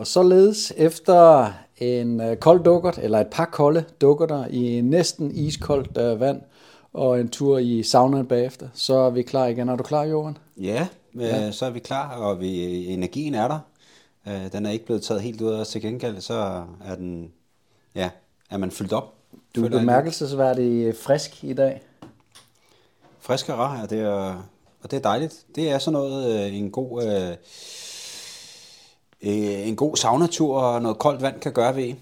Og således efter en øh, kold dukkert, eller et par kolde dukkerter i næsten iskoldt øh, vand, og en tur i saunaen bagefter, så er vi klar igen. Er du klar, Johan? Ja, øh, ja. så er vi klar, og vi, energien er der. Øh, den er ikke blevet taget helt ud af os til gengæld, så er den, ja, er man fyldt op. Du er bemærkelsesværdig frisk i dag. Frisk og rar, ja, det er, og det er dejligt. Det er sådan noget, øh, en god... Øh, øh, en god saunatur og noget koldt vand kan gøre ved.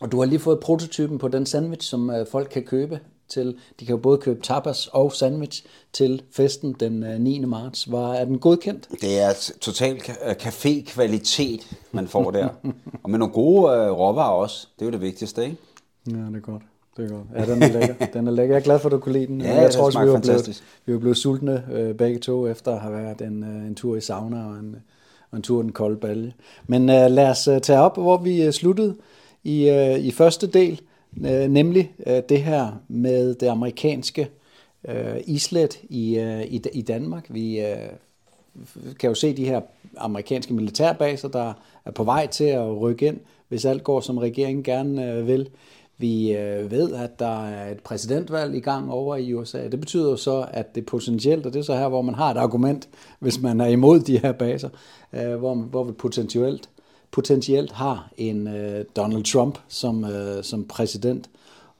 Og du har lige fået prototypen på den sandwich, som øh, folk kan købe til. De kan jo både købe tapas og sandwich til festen den 9. Øh, marts. Var, er den godkendt? Det er totalt café-kvalitet, man får der. og med nogle gode øh, råvarer også. Det er jo det vigtigste, ikke? Ja, det er godt. Det er godt. Ja, den er lækker. Den er lækker. Jeg er glad for, at du kunne lide den. Ja, jeg tror også, vi var, blevet, vi var blevet sultne øh, begge to, efter at have været en, øh, en tur i sauna og en, og en tur i den kolde balje. Men øh, lad os øh, tage op, hvor vi øh, sluttede i, øh, i første del, øh, nemlig øh, det her med det amerikanske øh, islet i, øh, i, i Danmark. Vi øh, kan jo se de her amerikanske militærbaser, der er på vej til at rykke ind, hvis alt går, som regeringen gerne øh, vil. Vi øh, ved, at der er et præsidentvalg i gang over i USA. Det betyder jo så, at det potentielt, og det er så her, hvor man har et argument, hvis man er imod de her baser, øh, hvor, hvor vi potentielt, potentielt har en øh, Donald Trump som, som præsident,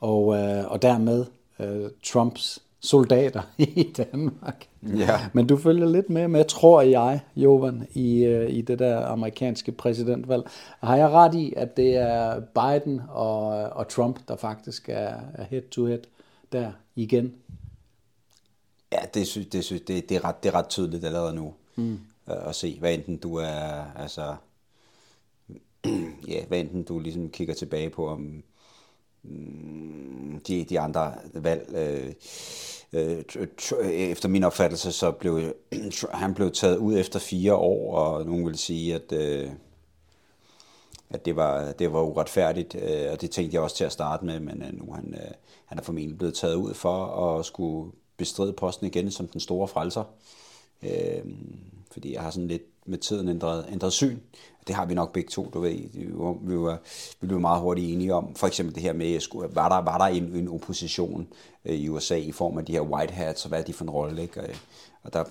og, og dermed Trumps soldater i Danmark. Ja. Men du følger lidt med med, tror jeg, Jovan, i, øh, i det der amerikanske præsidentvalg. Har jeg ret i, at det er Biden og, og Trump, der faktisk er, er head-to-head der igen? Ja, det, synes, det, synes, det, det, er, ret, det er ret tydeligt allerede nu mm. at se, hvad enten du er, altså, ja, hvad enten du ligesom kigger tilbage på, om mm, de, de andre valg, øh, øh, Øh, øh, efter min opfattelse, så blev han blev taget ud efter fire år, og nogen vil sige, at, øh, at det, var, det var uretfærdigt, og det tænkte jeg også til at starte med, men nu han, han er formentlig blevet taget ud for at skulle bestride posten igen som den store frelser. Fordi jeg har sådan lidt med tiden ændret, ændret syn. Det har vi nok begge to, du ved. Vi var, vi blev meget hurtigt enige om, for eksempel det her med, var der, var der en, en opposition øh, i USA i form af de her white hats, og hvad er de for en rolle, ikke? Og der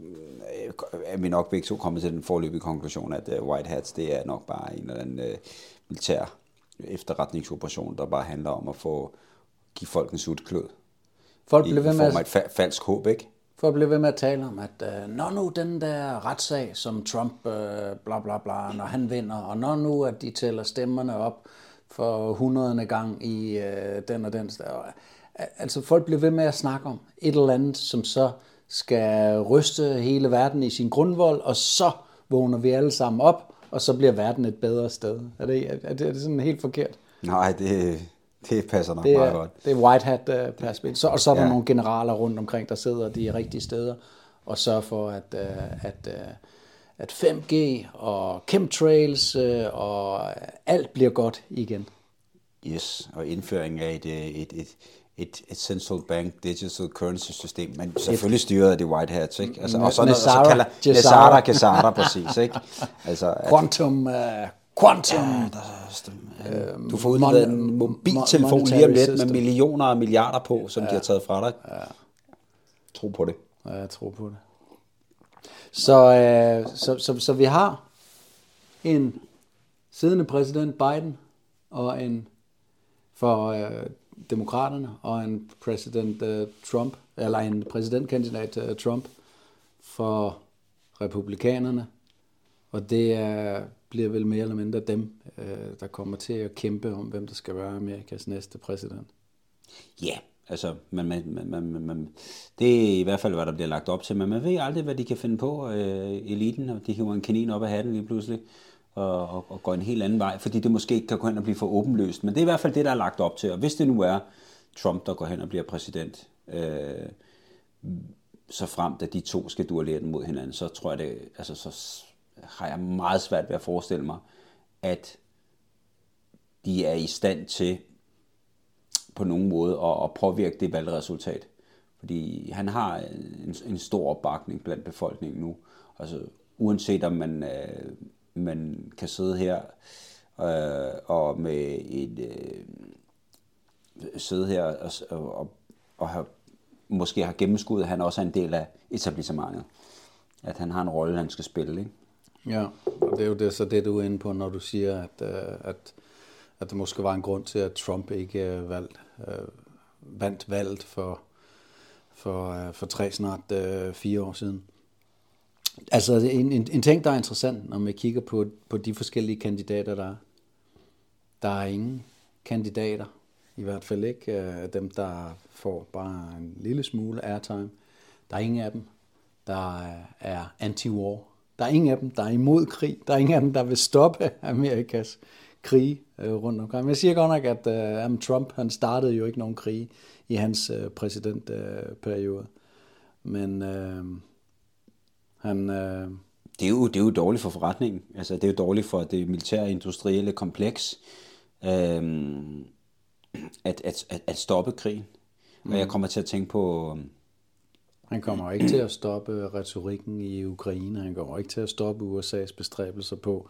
øh, er vi nok begge to kommet til den forløbige konklusion, at øh, white hats, det er nok bare en eller anden militær efterretningsoperation, der bare handler om at få give folk en sut klød. Folk blev ved med at... et fa- falsk håb, ikke? For at blive ved med at tale om, at øh, når nu den der retssag, som Trump øh, bla bla bla, når han vinder, og når nu at de tæller stemmerne op for hundredende gang i øh, den og den, øh, altså folk bliver ved med at snakke om et eller andet, som så skal ryste hele verden i sin grundvold, og så vågner vi alle sammen op, og så bliver verden et bedre sted. Er det, er det, er det sådan helt forkert? Nej, det, det passer nok det er, meget godt. Det er white hat perspektiv. Så, og så er der ja. nogle generaler rundt omkring, der sidder de rigtige steder og sørger for, at, uh, at, uh, at 5G og chemtrails uh, og alt bliver godt igen. Yes, og indføring af et, et, et, et, et central bank digital currency system, men selvfølgelig styret af de white hats, ikke? Altså, og så noget, så kalder Nesara, Kesara, præcis, ikke? Altså, Quantum, uh, Quantum. Ja, der, øh, du får udleveret en mobiltelefon lige om lidt med millioner og milliarder på, som ja. de har taget fra dig. Ja. Tro på det. Ja, jeg tror på det. Så, øh, så, så, så vi har en siddende præsident Biden og en for øh, demokraterne og en præsident øh, Trump eller en præsidentkandidat øh, Trump for republikanerne. Og det er bliver vel mere eller mindre dem, øh, der kommer til at kæmpe om, hvem der skal være Amerikas næste præsident. Ja, altså, man, man, man, man, man, det er i hvert fald, hvad der bliver lagt op til, men man ved aldrig, hvad de kan finde på, øh, eliten, og de hiver en kanin op af hatten lige pludselig, og, og, og går en helt anden vej, fordi det måske ikke kan gå hen og blive for åbenløst, men det er i hvert fald det, der er lagt op til, og hvis det nu er Trump, der går hen og bliver præsident, øh, så frem, da de to skal duellere den mod hinanden, så tror jeg det, altså så har jeg meget svært ved at forestille mig, at de er i stand til på nogen måde at, at påvirke det valgresultat. Fordi han har en, en stor opbakning blandt befolkningen nu. Altså, uanset om man øh, man kan sidde her øh, og med et øh, sidde her og, og, og have, måske har gennemskuddet, at han også er en del af etablissementet. At han har en rolle, han skal spille. Ikke? Ja, og det er jo det, så det, du er inde på, når du siger, at, øh, at, at der måske var en grund til, at Trump ikke øh, valgt, øh, vandt valget for, for, for tre, snart øh, fire år siden. Altså en, en, en ting, der er interessant, når man kigger på, på de forskellige kandidater, der er. Der er ingen kandidater, i hvert fald ikke af dem, der får bare en lille smule airtime. Der er ingen af dem, der er anti-war. Der er ingen af dem, der er imod krig. Der er ingen af dem, der vil stoppe Amerikas krig øh, rundt omkring. Men jeg siger godt nok, at uh, Trump han startede jo ikke nogen krig i hans uh, præsidentperiode. Men uh, han... Uh, det, er jo, det er jo dårligt for forretningen. Altså, det er jo dårligt for det militære industrielle kompleks. Uh, at, at, at, at stoppe krigen. Mm. Og jeg mm. kommer til at tænke på... Han kommer ikke til at stoppe retorikken i Ukraine. Han kommer ikke til at stoppe USA's bestræbelser på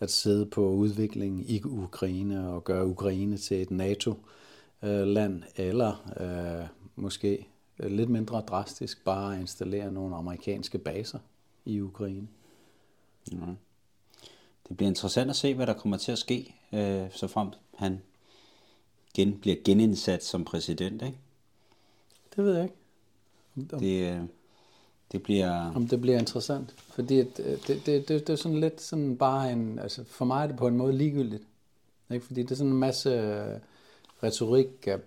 at sidde på udviklingen i Ukraine og gøre Ukraine til et NATO-land, eller øh, måske lidt mindre drastisk bare installere nogle amerikanske baser i Ukraine. Ja. Det bliver interessant at se, hvad der kommer til at ske, øh, så frem han gen, bliver genindsat som præsident, ikke? Det ved jeg ikke. Om, det, øh, det bliver... Om det bliver interessant. Fordi det, det, det, det, det er sådan lidt sådan bare en... Altså for mig er det på en måde ligegyldigt. Ikke? Fordi det er sådan en masse øh, retorik af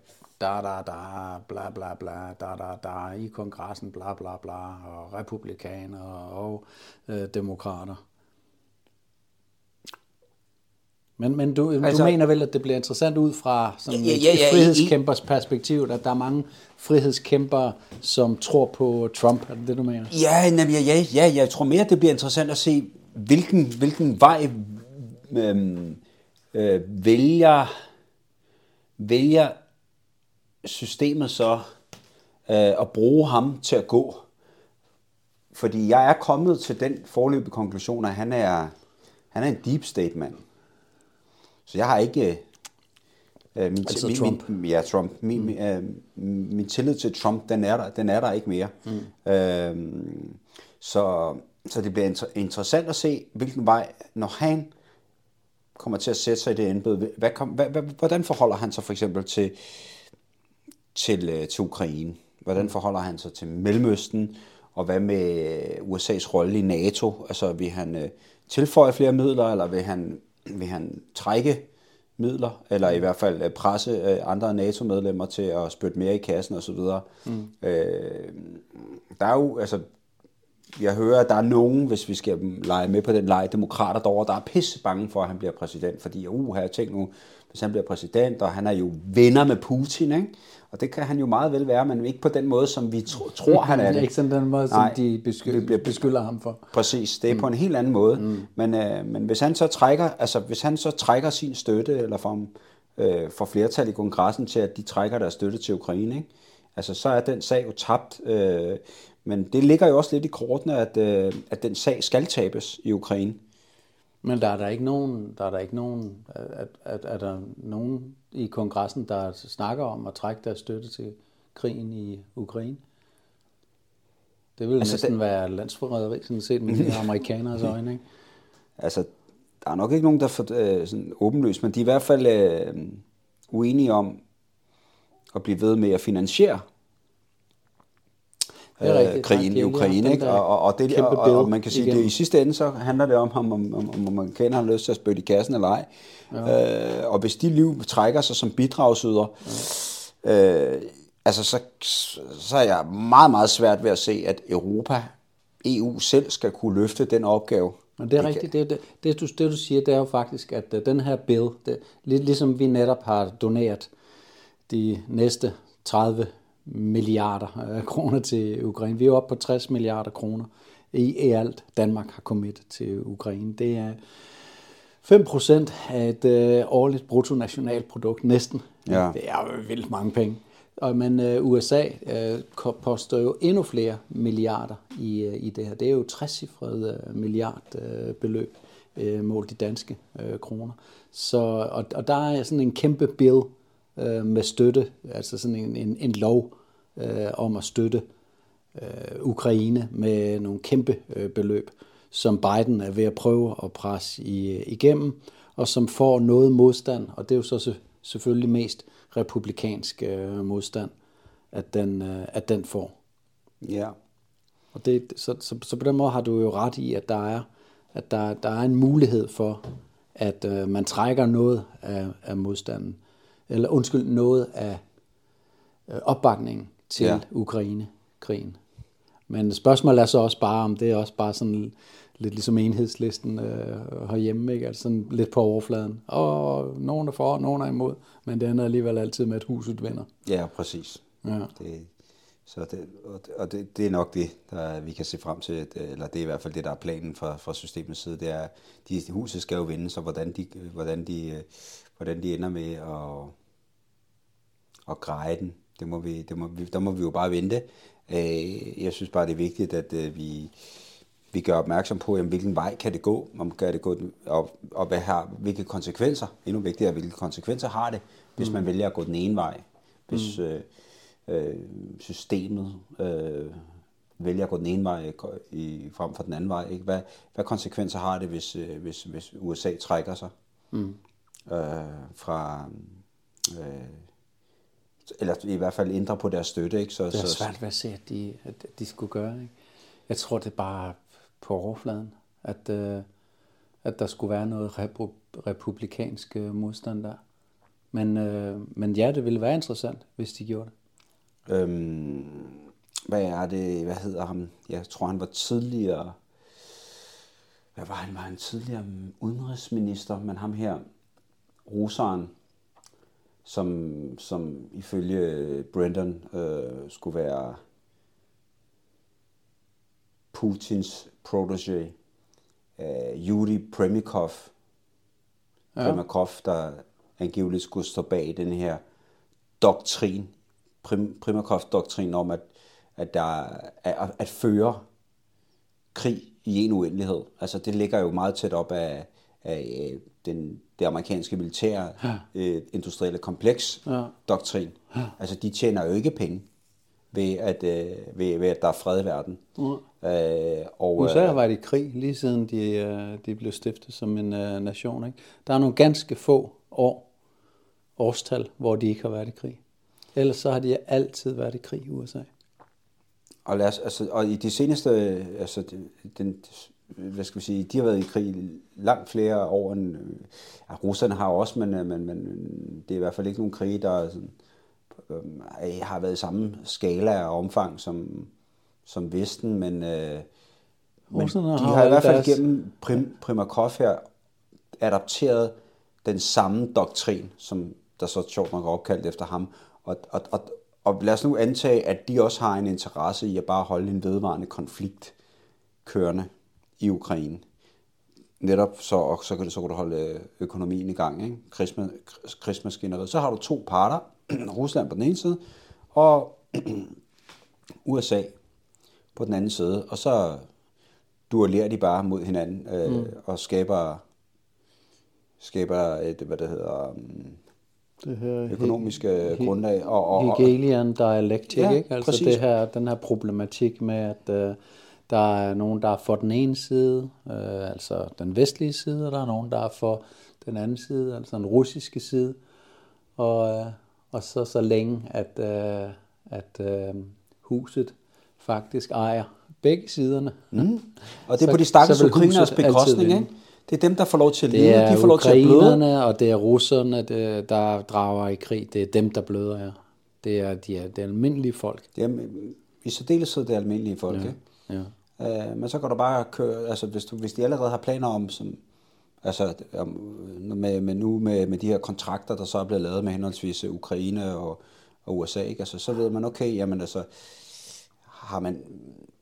da da da, bla bla bla, da da da, i kongressen, bla bla bla, og republikanere og øh, demokrater. Men, men du, altså, du mener vel, at det bliver interessant ud fra sådan ja, ja, ja, et frihedskæmpers perspektiv, at der er mange frihedskæmpere, som tror på Trump, er det det, du mener? Ja, ja, ja, ja, jeg tror mere, det bliver interessant at se, hvilken, hvilken vej øhm, øh, vælger, vælger systemet så øh, at bruge ham til at gå. Fordi jeg er kommet til den forløbige konklusion, at han er, han er en deep state mand. Så jeg har ikke... Øh, min, altså min, Trump. Min, ja, Trump. Min, mm. øh, min tillid til Trump, den er der, den er der ikke mere. Mm. Øh, så, så det bliver inter- interessant at se, hvilken vej, når han kommer til at sætte sig i det embede, hvad kom, hvad, hvad, hvordan forholder han sig for eksempel til, til, øh, til Ukraine? Hvordan mm. forholder han sig til Mellemøsten? Og hvad med USA's rolle i NATO? Altså vil han øh, tilføje flere midler, eller vil han vil han trække midler, eller i hvert fald øh, presse øh, andre NATO-medlemmer til at spytte mere i kassen osv. Mm. Øh, der er jo, altså, jeg hører, at der er nogen, hvis vi skal lege med på den leg, demokrater derovre, der er pisse bange for, at han bliver præsident, fordi, uh, har jeg tænkt nu, hvis han bliver præsident, og han er jo venner med Putin, ikke? Og det kan han jo meget vel være, men ikke på den måde, som vi tro, tror, han er det. ikke sådan den måde, som Nej, de beskyld, bliver, beskylder ham for. Præcis, det er mm. på en helt anden måde. Mm. Men, øh, men hvis han så trækker, altså hvis han så trækker sin støtte, eller får, øh, får flertal i kongressen til, at de trækker deres støtte til Ukraine, ikke? altså så er den sag jo tabt. Øh, men det ligger jo også lidt i kortene, at, øh, at den sag skal tabes i Ukraine. Men der er der ikke nogen, der er der ikke nogen, at, at, er der nogen i kongressen, der snakker om at trække deres støtte til krigen i Ukraine? Det vil altså, næsten det... være landsforræderi, sådan set med de amerikaners øjne, ikke? Altså, der er nok ikke nogen, der er øh, sådan men de er i hvert fald øh, uenige om at blive ved med at finansiere øh, krigen i Ukraine. Ikke? Og, og, og, det, og, og, og man kan sige, at i sidste ende så handler det om, om, om, om, om amerikanerne har lyst til at spytte i kassen eller ej. Ja. Øh, og hvis de liv trækker sig som bidragsyder, ja. øh, altså så, så er jeg meget, meget svært ved at se, at Europa, EU selv skal kunne løfte den opgave. Men det er rigtigt. Det, det, det, du, det du siger, det er jo faktisk, at uh, den her bill, det, lidt ligesom vi netop har doneret de næste 30 milliarder øh, kroner til Ukraine. Vi er oppe på 60 milliarder kroner i, alt, Danmark har kommet til Ukraine. Det er 5 procent af et øh, årligt bruttonationalprodukt, næsten. Ja. Det er vildt mange penge. Og, men øh, USA øh, poster jo endnu flere milliarder i, øh, i det her. Det er jo 60-cifrede øh, milliardbeløb, øh, målt i danske øh, kroner. Så, og, og der er sådan en kæmpe bill øh, med støtte, altså sådan en, en, en lov øh, om at støtte øh, Ukraine med nogle kæmpe øh, beløb, som Biden er ved at prøve at presse i, igennem, og som får noget modstand, og det er jo så selvfølgelig mest republikansk øh, modstand, at den, øh, at den får. Ja. Og det, så, så, så på den måde har du jo ret i, at der er, at der, der er en mulighed for, at øh, man trækker noget af, af modstanden, eller undskyld, noget af øh, opbakningen til ja. Ukraine-krigen. Men spørgsmålet er så også bare, om det er også bare sådan lidt ligesom enhedslisten øh, herhjemme, ikke? Altså sådan lidt på overfladen. Og nogen er for, nogen er imod, men det ender alligevel altid med, at huset vinder. Ja, præcis. Ja. Det, så det, og det, det er nok det, der vi kan se frem til, eller det er i hvert fald det, der er planen fra, fra systemets side, det er, de huset skal jo vinde, så hvordan de, hvordan de, hvordan de ender med at, at greje den, det må vi, det må vi, der må vi jo bare vente. Øh, jeg synes bare, det er vigtigt, at øh, vi, vi gør opmærksom på, jamen, hvilken vej kan det gå, om kan det gå, og, og hvad har, hvilke konsekvenser, endnu vigtigere, hvilke konsekvenser har det, hvis mm. man vælger at gå den ene vej. Hvis, mm. øh, øh, systemet øh, vælger at gå den ene vej i, frem for den anden vej. Ikke? Hvad, hvad konsekvenser har det, hvis, øh, hvis, hvis USA trækker sig mm. øh, fra... Øh, eller i hvert fald ændre på deres støtte. Ikke? Så, det er så, svært ved at se, at de, at de skulle gøre. Ikke? Jeg tror, det er bare på overfladen, at, øh, at der skulle være noget repu- republikansk øh, modstand der. Men, øh, men ja, det ville være interessant, hvis de gjorde det. Øhm, hvad er det, hvad hedder ham? Jeg tror, han var tidligere, hvad var han? Var han tidligere udenrigsminister, men ham her, russeren, som, som ifølge Brendan øh, skulle være Putins protege, øh, Yuri Premikov, ja. Premikov, der angiveligt skulle stå bag den her doktrin Prim, Primakov-doktrinen om, at, at, der er, at føre krig i en uendelighed. Altså det ligger jo meget tæt op af, af den, det amerikanske militære ja. øh, industrielle kompleks ja. doktrin. Ja. Altså de tjener jo ikke penge ved at, øh, ved, ved at der er fred i verden. Ja. Øh, og, USA har været i krig lige siden de, øh, de blev stiftet som en øh, nation. Ikke? Der er nogle ganske få år, årstal, hvor de ikke har været i krig. Ellers så har de altid været i krig i USA. Og, lad os, altså, og i de seneste, altså, den, hvad skal vi sige, de har været i krig langt flere år end, ja, russerne har også, men, men, men det er i hvert fald ikke nogen krig, der er sådan, øh, har været i samme skala og omfang som, som Vesten, men, øh, men de har, har i hvert fald deres... gennem Prim, Primakov her adapteret den samme doktrin, som der så sjovt nok er opkaldt efter ham, og, og, og, og lad os nu antage, at de også har en interesse i at bare holde en vedvarende konflikt kørende i Ukraine. Netop så, og så kan, det, så kan du holde øh, økonomien i gang, ikke? krigsmaskineriet. Så har du to parter, Rusland på den ene side, og USA på den anden side, og så duellerer de bare mod hinanden øh, mm. og skaber skaber et, hvad det hedder, um, det her økonomiske he, grundlag. Og, og, Hegelian dialektik, ja, ikke? Altså præcis. det her, den her problematik med, at uh, der er nogen, der er for den ene side, uh, altså den vestlige side, og der er nogen, der er for den anden side, altså den russiske side. Og, uh, og så så længe, at, uh, at uh, huset faktisk ejer begge siderne. Mm. Og det er så, på de stakkels ukrainers bekostning, ikke? Det er dem, der får lov til at lide, de får lov til at bløde. og det er russerne, det, der drager i krig. Det er dem, der bløder her. Det er de er, det er almindelige folk. Det er, I særdeleshed det er almindelige folk, ja. ikke? Ja. Uh, men så kan du bare køre, altså hvis, du, hvis de allerede har planer om, som, altså med, med nu med, med de her kontrakter, der så er blevet lavet med henholdsvis Ukraine og, og USA, ikke? Altså, så ved man, okay, jamen altså, har man,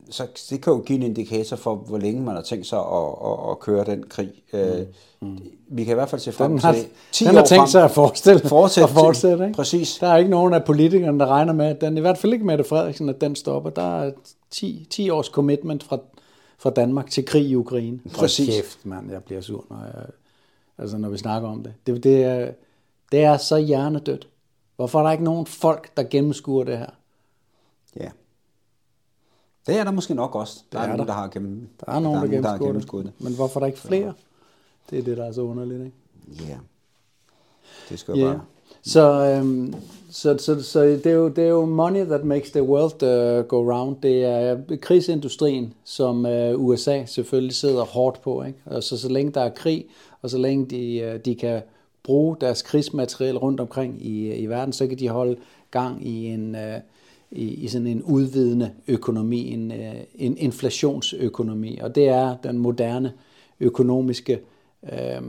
så det kan jo give en indikator for, hvor længe man har tænkt sig at, at, at køre den krig. Øh, mm. Mm. Vi kan i hvert fald se frem har, til 10 den har tænkt frem, sig at forestille, fortsætte. At fortsætte ikke? Præcis. Der er ikke nogen af politikerne, der regner med, at den, i hvert fald ikke Mette Frederiksen, at den stopper. Der er 10, 10 års commitment fra, fra Danmark til krig i Ukraine. Præcis. Hold kæft, mand, jeg bliver sur, når, jeg, altså, når vi snakker om det. Det, det, er, det er så hjernedødt. Hvorfor er der ikke nogen folk, der gennemskuer det her? Det er der måske nok også. Der Det er, er nogen, der. der har gennem, Der er nogen, der, der, har gennemskuer, gennemskuet det. Men hvorfor er der ikke flere? Det er det, der er så underligt, ikke? Ja. Det skal Ja. bare... Så, øhm, så, så, så det, er jo, det er jo money that makes the world uh, go round. Det er krigsindustrien, som uh, USA selvfølgelig sidder hårdt på. Ikke? Og så, så længe der er krig, og så længe de, uh, de kan bruge deres krigsmateriel rundt omkring i, i verden, så kan de holde gang i en, uh, i, i sådan en udvidende økonomi, en, øh, en inflationsøkonomi. Og det er den moderne økonomiske øh,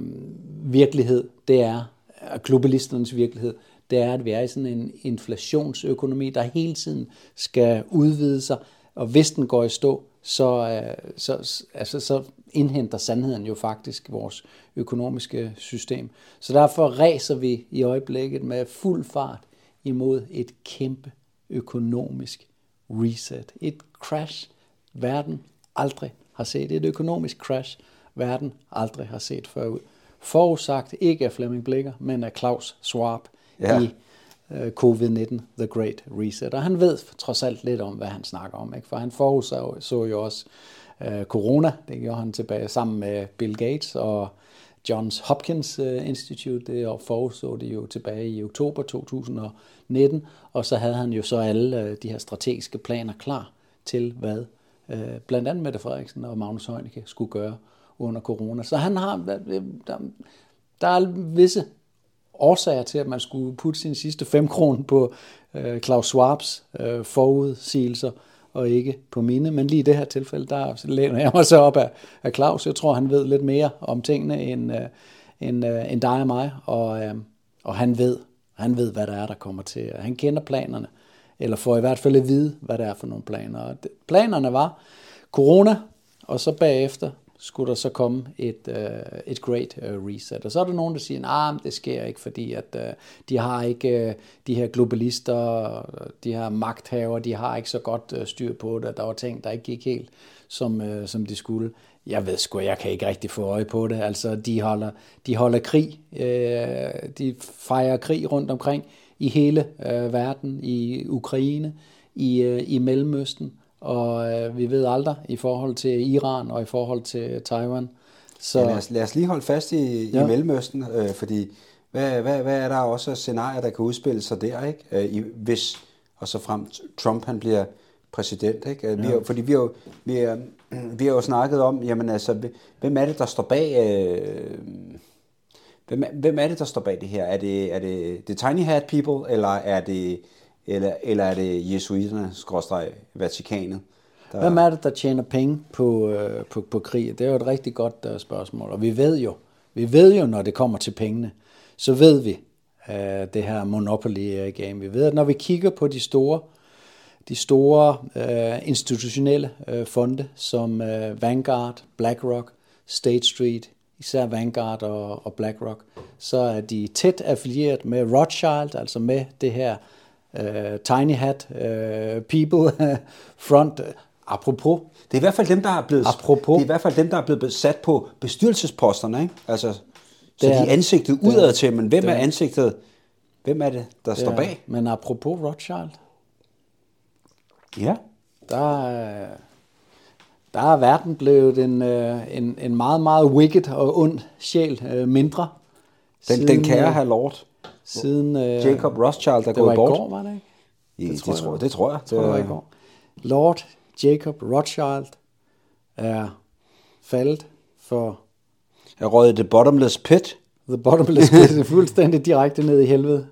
virkelighed. Det er øh, globalisternes virkelighed, det er, at vi er i sådan en inflationsøkonomi, der hele tiden skal udvide sig, og hvis den går i stå, så, øh, så, altså, så indhenter sandheden jo faktisk vores økonomiske system. Så derfor ræser vi i øjeblikket med fuld fart imod et kæmpe økonomisk reset. Et crash, verden aldrig har set. Et økonomisk crash, verden aldrig har set før forudsagt ikke af Flemming Blikker, men af Claus Schwab Ja. i uh, covid-19, The Great Reset. Og han ved trods alt lidt om, hvad han snakker om, ikke? for han forudså så jo også uh, corona, det gjorde han tilbage sammen med Bill Gates og Johns Hopkins uh, Institute, det forudså det jo tilbage i oktober 19, og så havde han jo så alle øh, de her strategiske planer klar til, hvad øh, blandt andet Mette Frederiksen og Magnus Heunicke skulle gøre under corona. Så han har, øh, der, der er visse årsager til, at man skulle putte sin sidste fem kroner på øh, Klaus Schwabs øh, forudsigelser, og ikke på mine. Men lige i det her tilfælde, der læner jeg mig så op af, af Claus. Jeg tror, han ved lidt mere om tingene, end, øh, end, øh, end dig og mig, og, øh, og han ved, han ved, hvad der er, der kommer til. Han kender planerne, eller får i hvert fald at vide, hvad der er for nogle planer. Og det, planerne var corona, og så bagefter skulle der så komme et, uh, et great uh, reset. Og så er der nogen, der siger, nej, nah, det sker ikke, fordi at uh, de har ikke, uh, de her globalister, de her magthaver, de har ikke så godt uh, styr på det, der var ting, der ikke gik helt, som, uh, som de skulle. Jeg ved sgu, jeg kan ikke rigtig få øje på det. Altså, de holder, de holder krig, uh, de fejrer krig rundt omkring i hele uh, verden, i Ukraine, i, uh, i Mellemøsten, og øh, vi ved aldrig i forhold til Iran og i forhold til Taiwan. Så... Ja, lad, os, lad os lige holde fast i, ja. i Mellemøsten, øh, fordi hvad, hvad, hvad er der også scenarier, der kan udspille sig der, ikke? Øh, i, hvis og så frem Trump han bliver præsident, ikke? Øh, vi har, fordi vi har, jo, vi, har, vi har jo snakket om, jamen altså, hvem er det, der står bag... Øh, hvem, hvem er det, der står bag det her? Er det, er det the tiny hat people, eller er det eller, eller er det jesuiterne, skråstreg Vatikanet? Der... Hvem er det, der tjener penge på, øh, på, på krig? Det er jo et rigtig godt uh, spørgsmål. Og vi ved jo, vi ved jo, når det kommer til pengene, så ved vi uh, det her Monopoly game. Vi ved, at når vi kigger på de store, de store uh, institutionelle uh, fonde, som uh, Vanguard, BlackRock, State Street, især Vanguard og, og BlackRock, så er de tæt affilieret med Rothschild, altså med det her uh, tiny hat uh, people front. Apropos. Det er i hvert fald dem, der er blevet, Apropos. det er i hvert fald dem, der er blevet sat på bestyrelsesposterne, ikke? Altså, så det er, de er ansigtet udad til, men hvem er, er ansigtet? Hvem er det, der det står er, bag? Men apropos Rothschild. Ja. Der er, der er verden blevet en, en, en meget, meget wicked og ond sjæl mindre. Den, siden, den kære her lord. Siden Jacob Rothschild, der er gået bort. Det var i går, var det ikke? Ja, det, tror det, tror, jeg, det tror jeg. Det, tror, det var i går. Lord Jacob Rothschild er faldet for... Er røget the bottomless pit. The bottomless pit er fuldstændig direkte ned i helvede.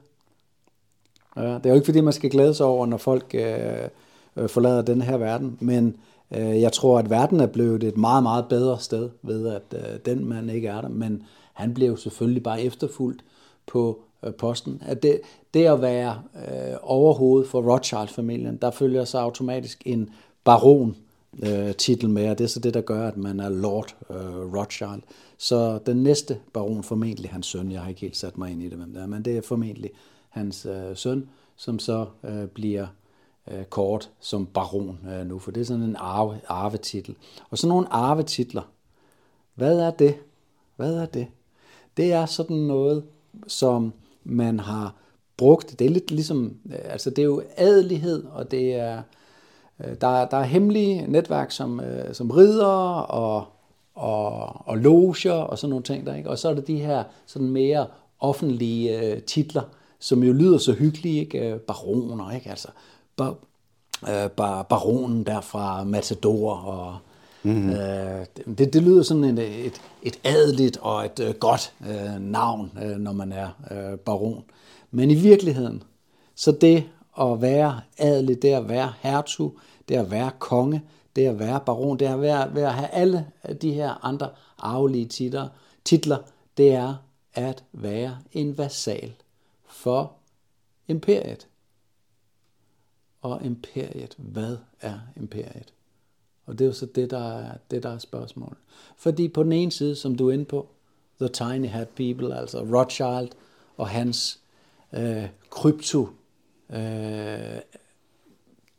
Ja, det er jo ikke fordi, man skal glæde sig over, når folk øh, Øh, forlader den her verden, men øh, jeg tror, at verden er blevet et meget, meget bedre sted ved, at øh, den mand ikke er der, men han blev selvfølgelig bare efterfulgt på øh, posten. At det, det at være øh, overhovedet for Rothschild-familien, der følger sig automatisk en baron øh, titel med, og det er så det, der gør, at man er Lord øh, Rothschild. Så den næste baron, formentlig hans søn, jeg har ikke helt sat mig ind i det, hvem det er, men det er formentlig hans øh, søn, som så øh, bliver øh, Øh, kort som baron øh, nu, for det er sådan en arve, arvetitel. Og sådan nogle arvetitler, hvad er det? Hvad er det? Det er sådan noget, som man har brugt. Det er lidt ligesom, øh, altså det er jo adelighed, og det er, der, der er hemmelige netværk som, som ridder og, og, og loger og sådan nogle ting der, ikke? Og så er det de her sådan mere offentlige titler, som jo lyder så hyggelige, ikke? Baroner, ikke? Altså, bar, uh, bar, baronen der fra Matador og Mm-hmm. Øh, det, det lyder sådan et, et, et adeligt og et uh, godt uh, navn, uh, når man er uh, baron. Men i virkeligheden, så det at være adelig, det at være hertug, det at være konge, det at være baron, det at være, være at have alle de her andre arvelige titler, titler, det er at være en vasal for imperiet. Og imperiet, hvad er imperiet? Og det er jo så det, der er, det, der er spørgsmålet. Fordi på den ene side, som du er inde på, The Tiny Hat People, altså Rothschild og hans øh, krypto øh,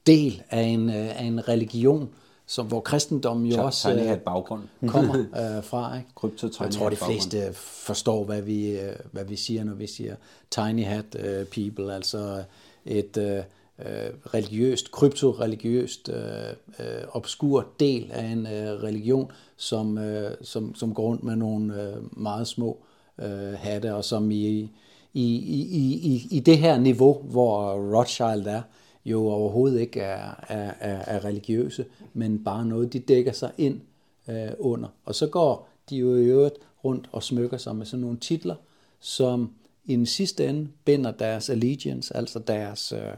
del af en, øh, af en religion, som, hvor kristendommen jo også øh, baggrund. kommer øh, fra. Ikke? Krypto, Jeg tror, de fleste baggrund. forstår, hvad vi, øh, hvad vi siger, når vi siger tiny hat øh, people, altså et øh, øh, religiøst, kryptoreligiøst, øh, øh, obskur del af en øh, religion, som, øh, som, som går rundt med nogle øh, meget små øh, hatte, og som i, i, i, i, i det her niveau, hvor Rothschild er, jo overhovedet ikke er, er, er, er religiøse, men bare noget, de dækker sig ind øh, under. Og så går de jo i øvrigt rundt og smykker sig med sådan nogle titler, som i den sidste ende binder deres allegiance, altså deres, øh,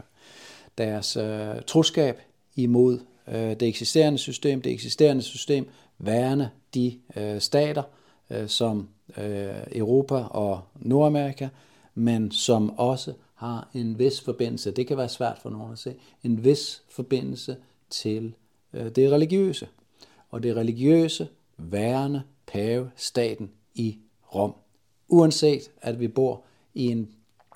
deres øh, troskab imod øh, det eksisterende system, det eksisterende system værende de øh, stater, øh, som øh, Europa og Nordamerika, men som også har en vis forbindelse, det kan være svært for nogen at se, en vis forbindelse til øh, det religiøse. Og det religiøse værende pave staten i Rom. Uanset at vi bor i en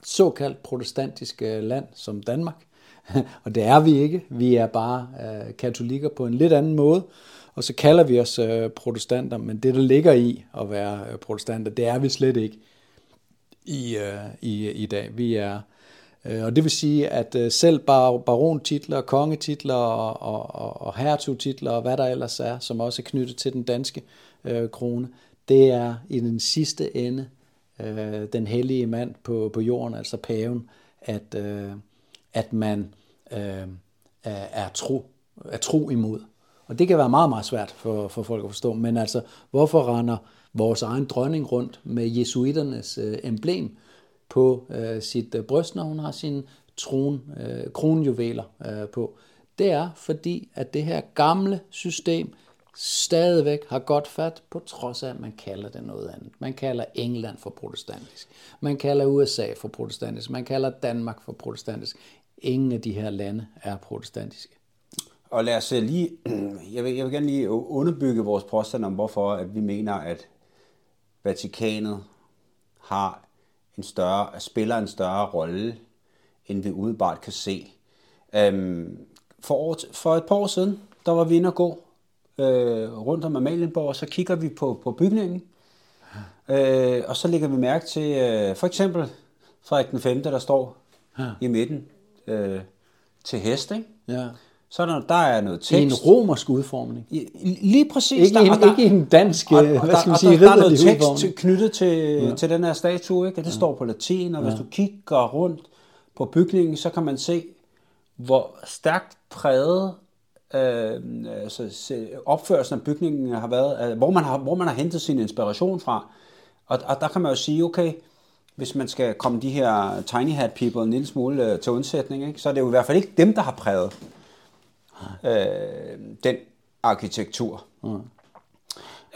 såkaldt protestantisk øh, land som Danmark, og det er vi ikke. Vi er bare øh, katolikker på en lidt anden måde. Og så kalder vi os øh, protestanter, men det, der ligger i at være øh, protestanter, det er vi slet ikke i, øh, i, i dag. Vi er, øh, og det vil sige, at øh, selv bar, barontitler, kongetitler og, og, og, og hertugtitler og hvad der ellers er, som også er knyttet til den danske øh, krone, det er i den sidste ende øh, den hellige mand på, på jorden, altså paven, at, øh, at man øh, er, tro, er tro imod. Og det kan være meget, meget svært for, for folk at forstå. Men altså, hvorfor render vores egen dronning rundt med jesuiternes øh, emblem på øh, sit øh, bryst, når hun har sine tron, øh, kronjuveler øh, på? Det er fordi, at det her gamle system stadigvæk har godt fat, på trods af, at man kalder det noget andet. Man kalder England for protestantisk. Man kalder USA for protestantisk. Man kalder Danmark for protestantisk. Ingen af de her lande er protestantiske. Og lad os øh, lige, jeg vil, jeg vil gerne lige underbygge vores påstand om, hvorfor at vi mener, at Vatikanet har en større, spiller en større rolle, end vi udebart kan se. Øhm, for, år, for et par år siden, der var vi inde og gå øh, rundt om Amalienborg, og så kigger vi på, på bygningen, øh, og så lægger vi mærke til øh, for eksempel Frederik den 5., der står ja. i midten øh, til hest, ikke? Ja. Så er der, der er noget tekst. I en romersk udformning. I, lige præcis. Ikke, der, en, der, ikke en dansk, og, og, hvad skal man sige, der, der er noget tekst udformning. knyttet til, ja. til den her statue, ikke? det ja. står på latin, og ja. hvis du kigger rundt på bygningen, så kan man se, hvor stærkt præget øh, altså, opførelsen af bygningen har været, øh, hvor, man har, hvor man har hentet sin inspiration fra. Og, og der kan man jo sige, okay, hvis man skal komme de her tiny hat people en lille smule øh, til undsætning, ikke? så er det jo i hvert fald ikke dem, der har præget øh, den arkitektur. Mm.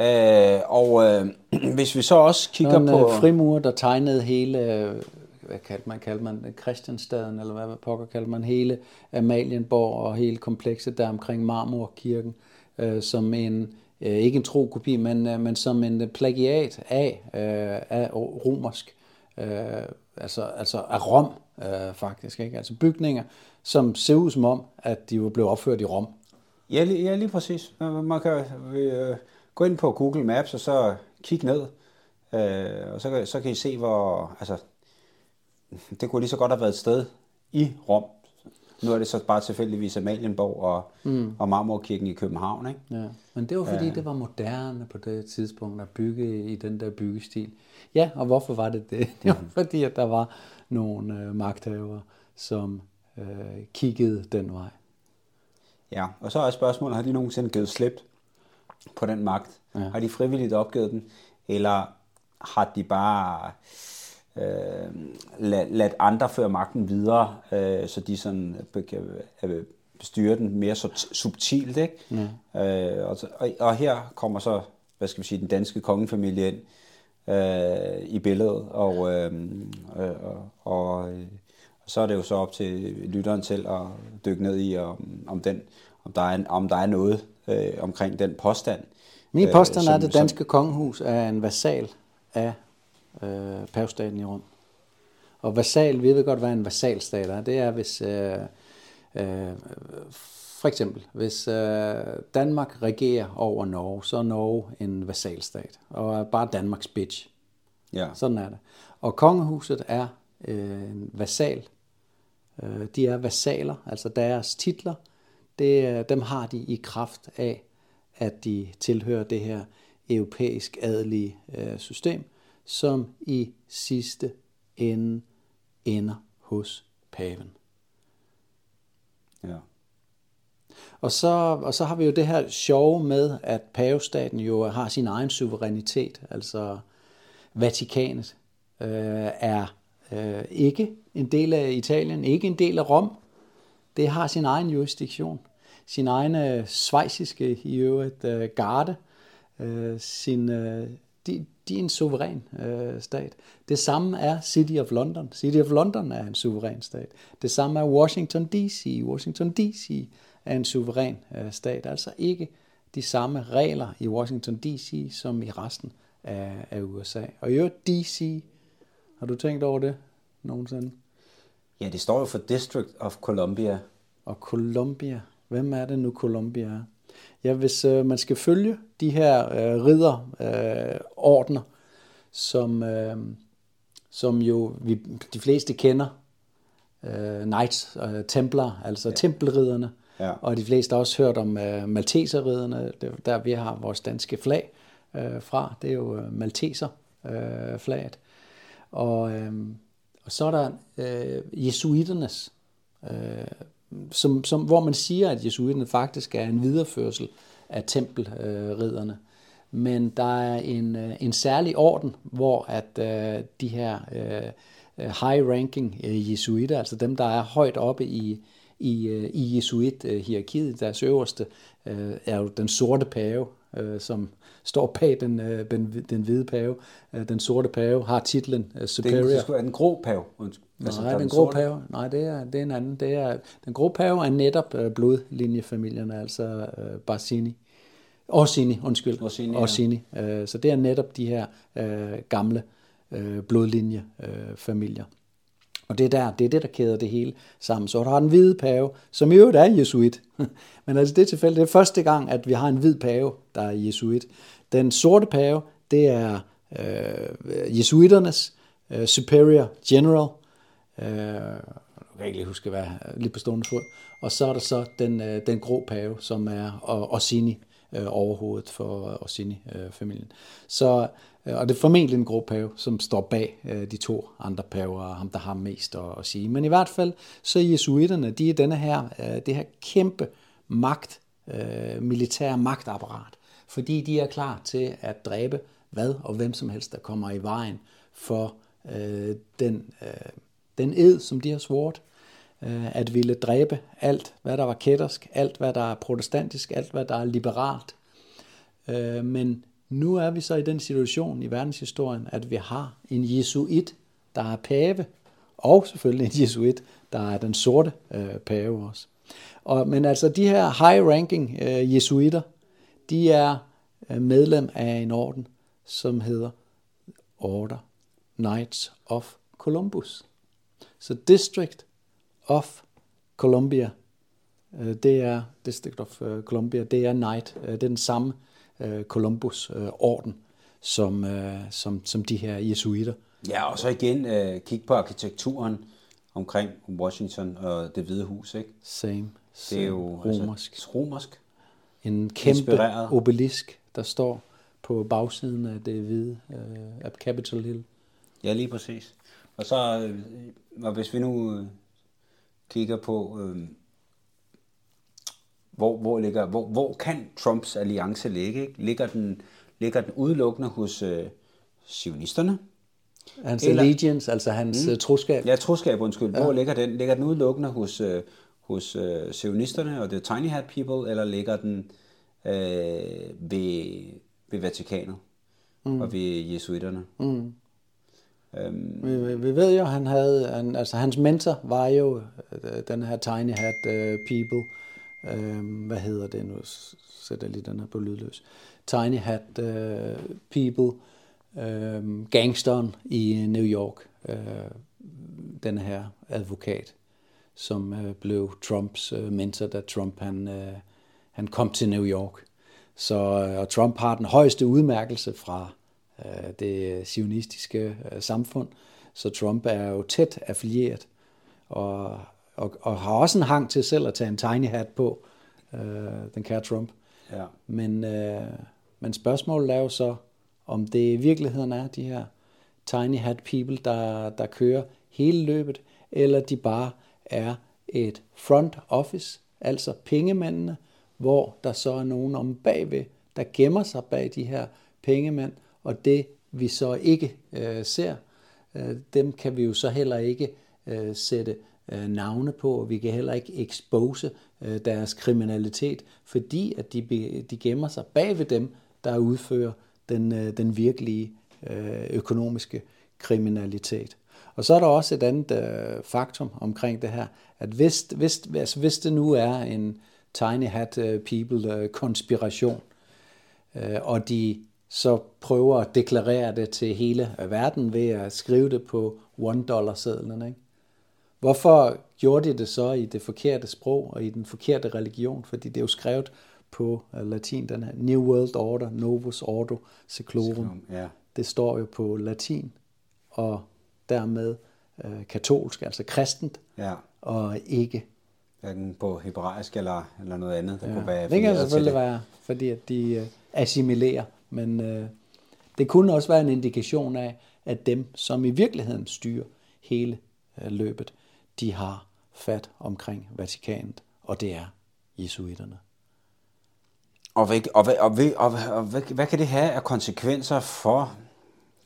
Øh, og øh, hvis vi så også kigger en, på... En frimur, der tegnede hele, hvad kaldte man, kaldte man Christianstaden, eller hvad pokker kaldte man, hele Amalienborg og hele komplekset der omkring Marmorkirken, øh, som en, øh, ikke en tro kopi, men, øh, men som en plagiat af, øh, af romersk øh, altså, altså af Rom, øh, faktisk. Ikke? Altså bygninger, som ser ud som om, at de var blevet opført i Rom. Ja, lige, ja, lige præcis. Man kan øh, gå ind på Google Maps og så kigge ned, øh, og så, kan, så kan I se, hvor... Altså, det kunne lige så godt have været et sted i Rom. Nu er det så bare tilfældigvis Amalienborg og, mm. og Marmorkirken i København. Ikke? Ja. Men det var fordi, ja. det var moderne på det tidspunkt at bygge i den der byggestil. Ja, og hvorfor var det det? Det var mm. fordi, at der var nogle øh, magthavere, som øh, kiggede den vej. Ja, og så er spørgsmålet, har de nogensinde givet slip på den magt? Ja. Har de frivilligt opgivet den? Eller har de bare øh, lad, lad andre føre magten videre, øh, så de sådan kan øh, styre den mere subtilt, ikke? Ja. Øh, og, og, og her kommer så, hvad skal vi sige, den danske kongefamilie ind øh, i billedet, og, øh, øh, og, og øh, så er det jo så op til lytteren til at dykke ned i, om, om, den, om, der, er om der er noget øh, omkring den påstand. Min påstand øh, som, er, at det danske som, kongehus er en vasal af øh, pavestaten i Rom. Og vasal, vi ved godt, hvad en vasalstat er. Det er, hvis øh, øh, for eksempel, hvis øh, Danmark regerer over Norge, så er Norge en vasalstat, og er bare Danmarks bitch. Ja. Sådan er det. Og kongehuset er øh, en vasal. Øh, de er vasaler, altså deres titler, det, dem har de i kraft af, at de tilhører det her europæisk adelige øh, system, som i sidste ende ender hos paven. Ja. Og så, og så har vi jo det her sjove med, at pavestaten jo har sin egen suverænitet, altså Vatikanet øh, er øh, ikke en del af Italien, ikke en del af Rom. Det har sin egen jurisdiktion, sin egen øh, svejsiske i øvrigt øh, garde, øh, sin, øh, de, de er en suveræn øh, stat. Det samme er City of London. City of London er en suveræn stat. Det samme er Washington D.C. Washington D.C er en suveræn øh, stat. Altså ikke de samme regler i Washington D.C. som i resten af, af USA. Og i øvrigt D.C. Har du tænkt over det nogensinde? Ja, det står jo for District of Columbia. Og Columbia. Hvem er det nu, Columbia er? Ja, hvis øh, man skal følge de her øh, ridder, øh, ordner, som, øh, som jo vi, de fleste kender, øh, Knights, øh, Templar, altså ja. tempelridderne, ja. og de fleste har også hørt om øh, malteserriderne, der vi har vores danske flag øh, fra, det er jo øh, Malteser-flaget. Øh, og, øh, og så er der øh, jesuiternes øh, som, som, hvor man siger, at jesuiterne faktisk er en videreførsel af tempelridderne. Øh, Men der er en, øh, en særlig orden, hvor at øh, de her øh, øh, high-ranking øh, jesuiter, altså dem, der er højt oppe i, i, øh, i jesuit-hierarkiet, deres øverste, øh, er jo den sorte pave, øh, som står bag den, øh, den, den hvide pave. Øh, den sorte pave har titlen øh, Superior. Det er den grå pave. Altså, nej, den, den grå pave, nej, det er, det er en anden. Det er, den grå pave er netop øh, blodlinjefamilierne, altså øh, Barsini. Orsini, undskyld. Orsini, ja. Orsini. Øh, så det er netop de her øh, gamle øh, blodlinjefamilier. Øh, og det er, der, det er det, der kæder det hele sammen. Så du har den hvide pave, som i øvrigt er jesuit. Men altså det tilfælde, det er første gang, at vi har en hvid pave, der er jesuit. Den sorte pave, det er øh, jesuiternes øh, superior general. Øh, jeg kan ikke lige huske, hvad lige på stående fod. Og så er der så den, øh, den grå pave, som er Orsini, øh, overhovedet for Orsini-familien. Øh, så Øh, og det er formentlig en grå pave, som står bag øh, de to andre paver, og ham, der har mest at, at sige. Men i hvert fald, så jesuiterne, de er denne her, øh, det her kæmpe magt, øh, militær magtapparat, fordi de er klar til at dræbe hvad og hvem som helst, der kommer i vejen for øh, den, øh, den ed, som de har svoret, Øh, at ville dræbe alt, hvad der var kættersk, alt, hvad der er protestantisk, alt, hvad der er liberalt. Øh, men nu er vi så i den situation i verdenshistorien, at vi har en jesuit, der er pave, og selvfølgelig en jesuit, der er den sorte øh, pave også. Og, men altså de her high-ranking øh, jesuiter, de er øh, medlem af en orden, som hedder Order Knights of Columbus. Så District of Columbia, øh, det er District of øh, Columbia, det er Knight, øh, det er den samme øh, Columbus-orden, øh, som, øh, som, som de her jesuiter. Ja, og så igen øh, kig på arkitekturen omkring Washington og det hvide hus, ikke? Same. Det er jo romersk. Altså, romersk. En kæmpe Inspireret. obelisk, der står på bagsiden af det hvide, øh, af Capitol Hill. Ja, lige præcis. Og så, øh, og hvis vi nu kigger på, øh, hvor, hvor, ligger, hvor, hvor kan Trumps alliance ligge? Ikke? Ligger, den, ligger den udelukkende hos øh, sionisterne? Hans Eller, allegiance, altså hans mm, troskab? Ja, troskab, undskyld. Hvor ja. ligger den? Ligger den udelukkende hos, øh, hos øh, sionisterne og the tiny hat people, eller ligger den øh, ved, ved Vatikanet mm. og ved jesuiterne? Mm. Øhm. Vi, vi ved jo, han havde, han, altså hans mentor var jo øh, den her tiny hat uh, øh, people. Øhm, hvad hedder det nu? Sætter lige den her på lydløs. Tiny hat uh, øh, people. Øhm, gangsteren i New York. Øh, den her advokat, som øh, blev Trumps øh, mentor, da Trump han, øh, han kom til New York. Så øh, og Trump har den højeste udmærkelse fra øh, det sionistiske øh, samfund. Så Trump er jo tæt affilieret og, og, og har også en hang til selv at tage en tiny hat på, øh, den kære Trump. Ja. Men, øh, men spørgsmålet er jo så, om det i virkeligheden er de her tiny hat people, der, der kører hele løbet, eller de bare er et front office, altså pengemændene, hvor der så er nogen om bagved, der gemmer sig bag de her pengemænd, og det vi så ikke øh, ser, øh, dem kan vi jo så heller ikke øh, sætte øh, navne på, og vi kan heller ikke expose øh, deres kriminalitet, fordi at de, de gemmer sig bag ved dem, der udfører den, øh, den virkelige øh, økonomiske kriminalitet. Og så er der også et andet øh, faktum omkring det her, at hvis, hvis, altså hvis det nu er en tiny hat øh, people øh, konspiration, øh, og de så prøver at deklarere det til hele verden ved at skrive det på one dollar sedlen. Ikke? Hvorfor gjorde de det så i det forkerte sprog og i den forkerte religion? Fordi det er jo skrevet på øh, latin, den her New World Order, Novus Ordo Seclorum. Ja. Det står jo på latin, og dermed øh, katolsk, altså kristent, ja. og ikke hverken på hebraisk eller, eller noget andet, der ja. kunne være Det kan selvfølgelig det. være, fordi at de øh, assimilerer men øh, det kunne også være en indikation af, at dem, som i virkeligheden styrer hele øh, løbet, de har fat omkring Vatikanet, og det er jesuiterne. Og, hvad, og, hvad, og, hvad, og, og hvad, hvad kan det have af konsekvenser for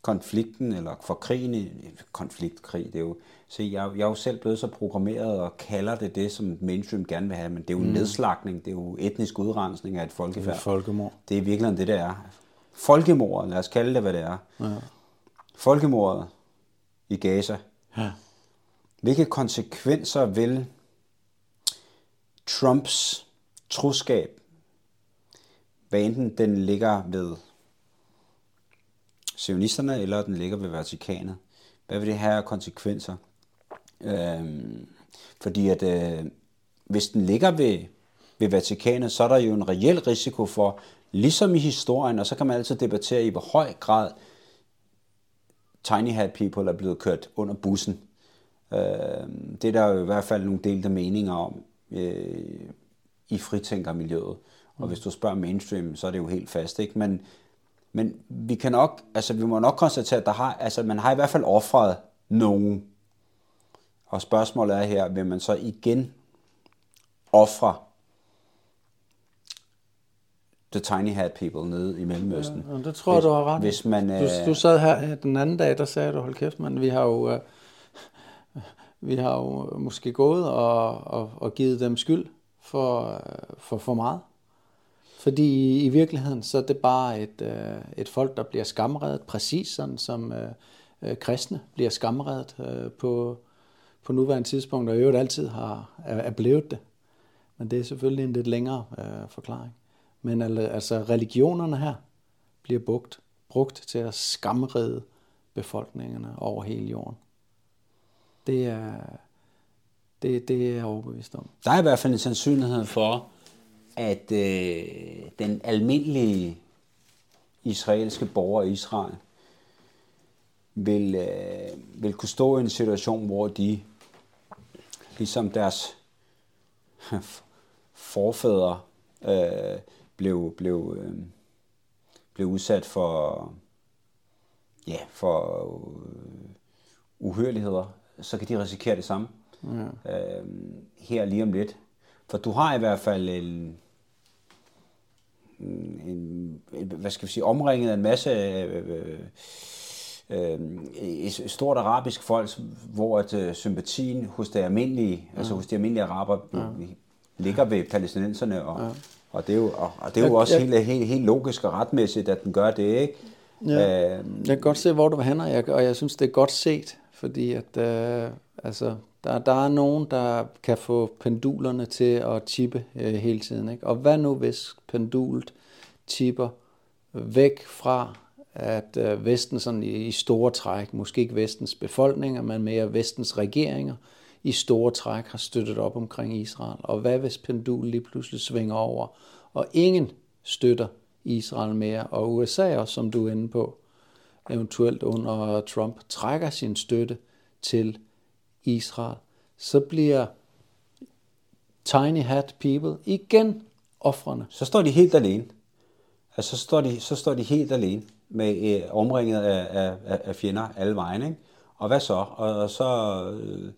konflikten eller for krigen i konfliktkrig? Det er jo, se, jeg, jeg er jo selv blevet så programmeret og kalder det det, som mainstream gerne vil have, men det er jo mm. nedslagning, det er jo etnisk udrensning af et folkefærd. Det er folkemord. Det er virkelig det, der er folkemordet, lad os kalde det, hvad det er. Ja. Folkemordet i Gaza. Ja. Hvilke konsekvenser vil Trumps troskab, hvad enten den ligger ved sionisterne, eller den ligger ved Vatikanet, hvad vil det have af konsekvenser? Øhm, fordi at øh, hvis den ligger ved, ved Vatikanet, så er der jo en reel risiko for, Ligesom i historien, og så kan man altid debattere i, hvor høj grad Tiny Hat People er blevet kørt under bussen. Øh, det er der jo i hvert fald nogle delte meninger om øh, i fritænkermiljøet. Og hvis du spørger mainstream, så er det jo helt fast, ikke? Men, men vi kan nok, altså vi må nok konstatere, at der har, altså man har i hvert fald offret nogen. Og spørgsmålet er her, vil man så igen ofre The Tiny Hat People nede i Mellemøsten. Ja, det tror jeg, du har ret hvis man, du, øh... du sad her den anden dag, der sagde du, hold kæft, men vi har jo, uh, vi har jo måske gået og, og, og givet dem skyld for, for for meget. Fordi i, virkeligheden, så er det bare et, et folk, der bliver skamredet, præcis sådan som uh, kristne bliver skamredet uh, på, på nuværende tidspunkt, og i øvrigt altid har, er, er blevet det. Men det er selvfølgelig en lidt længere uh, forklaring. Men altså religionerne her bliver brugt, brugt til at skamrede befolkningerne over hele jorden. Det er, det, det er jeg overbevist om. Der er i hvert fald en sandsynlighed for, at øh, den almindelige israelske borger i Israel vil, øh, vil kunne stå i en situation, hvor de, ligesom deres forfædre, øh, blev, blev, øh, blev udsat for, ja, for øh, uhørligheder, så kan de risikere det samme ja. øh, her lige om lidt. For du har i hvert fald en, en, en hvad skal vi sige, omringet af en masse øh, øh, et stort arabisk folk, hvor at øh, sympatien hos det almindelige, ja. altså hos de almindelige araber, ja. ligger ved palæstinenserne, og, ja. Og det er jo, og, og det er jo også jeg, helt, helt, helt logisk og retmæssigt, at den gør det, ikke? Ja. Øh, jeg kan godt se, hvor du og jeg, og jeg synes, det er godt set, fordi at, øh, altså, der, der er nogen, der kan få pendulerne til at tippe øh, hele tiden. Ikke? Og hvad nu, hvis pendulet tipper væk fra, at øh, Vesten sådan i, i store træk, måske ikke Vestens befolkninger, men mere Vestens regeringer, i store træk har støttet op omkring Israel. Og hvad hvis pendulet lige pludselig svinger over, og ingen støtter Israel mere, og USA også, som du er inde på, eventuelt under Trump, trækker sin støtte til Israel, så bliver Tiny Hat People igen offrene. Så står de helt alene. Altså, så står de, så står de helt alene med øh, omringet af, af, af fjender alle vejen, ikke? Og hvad så? Og, og så... Øh,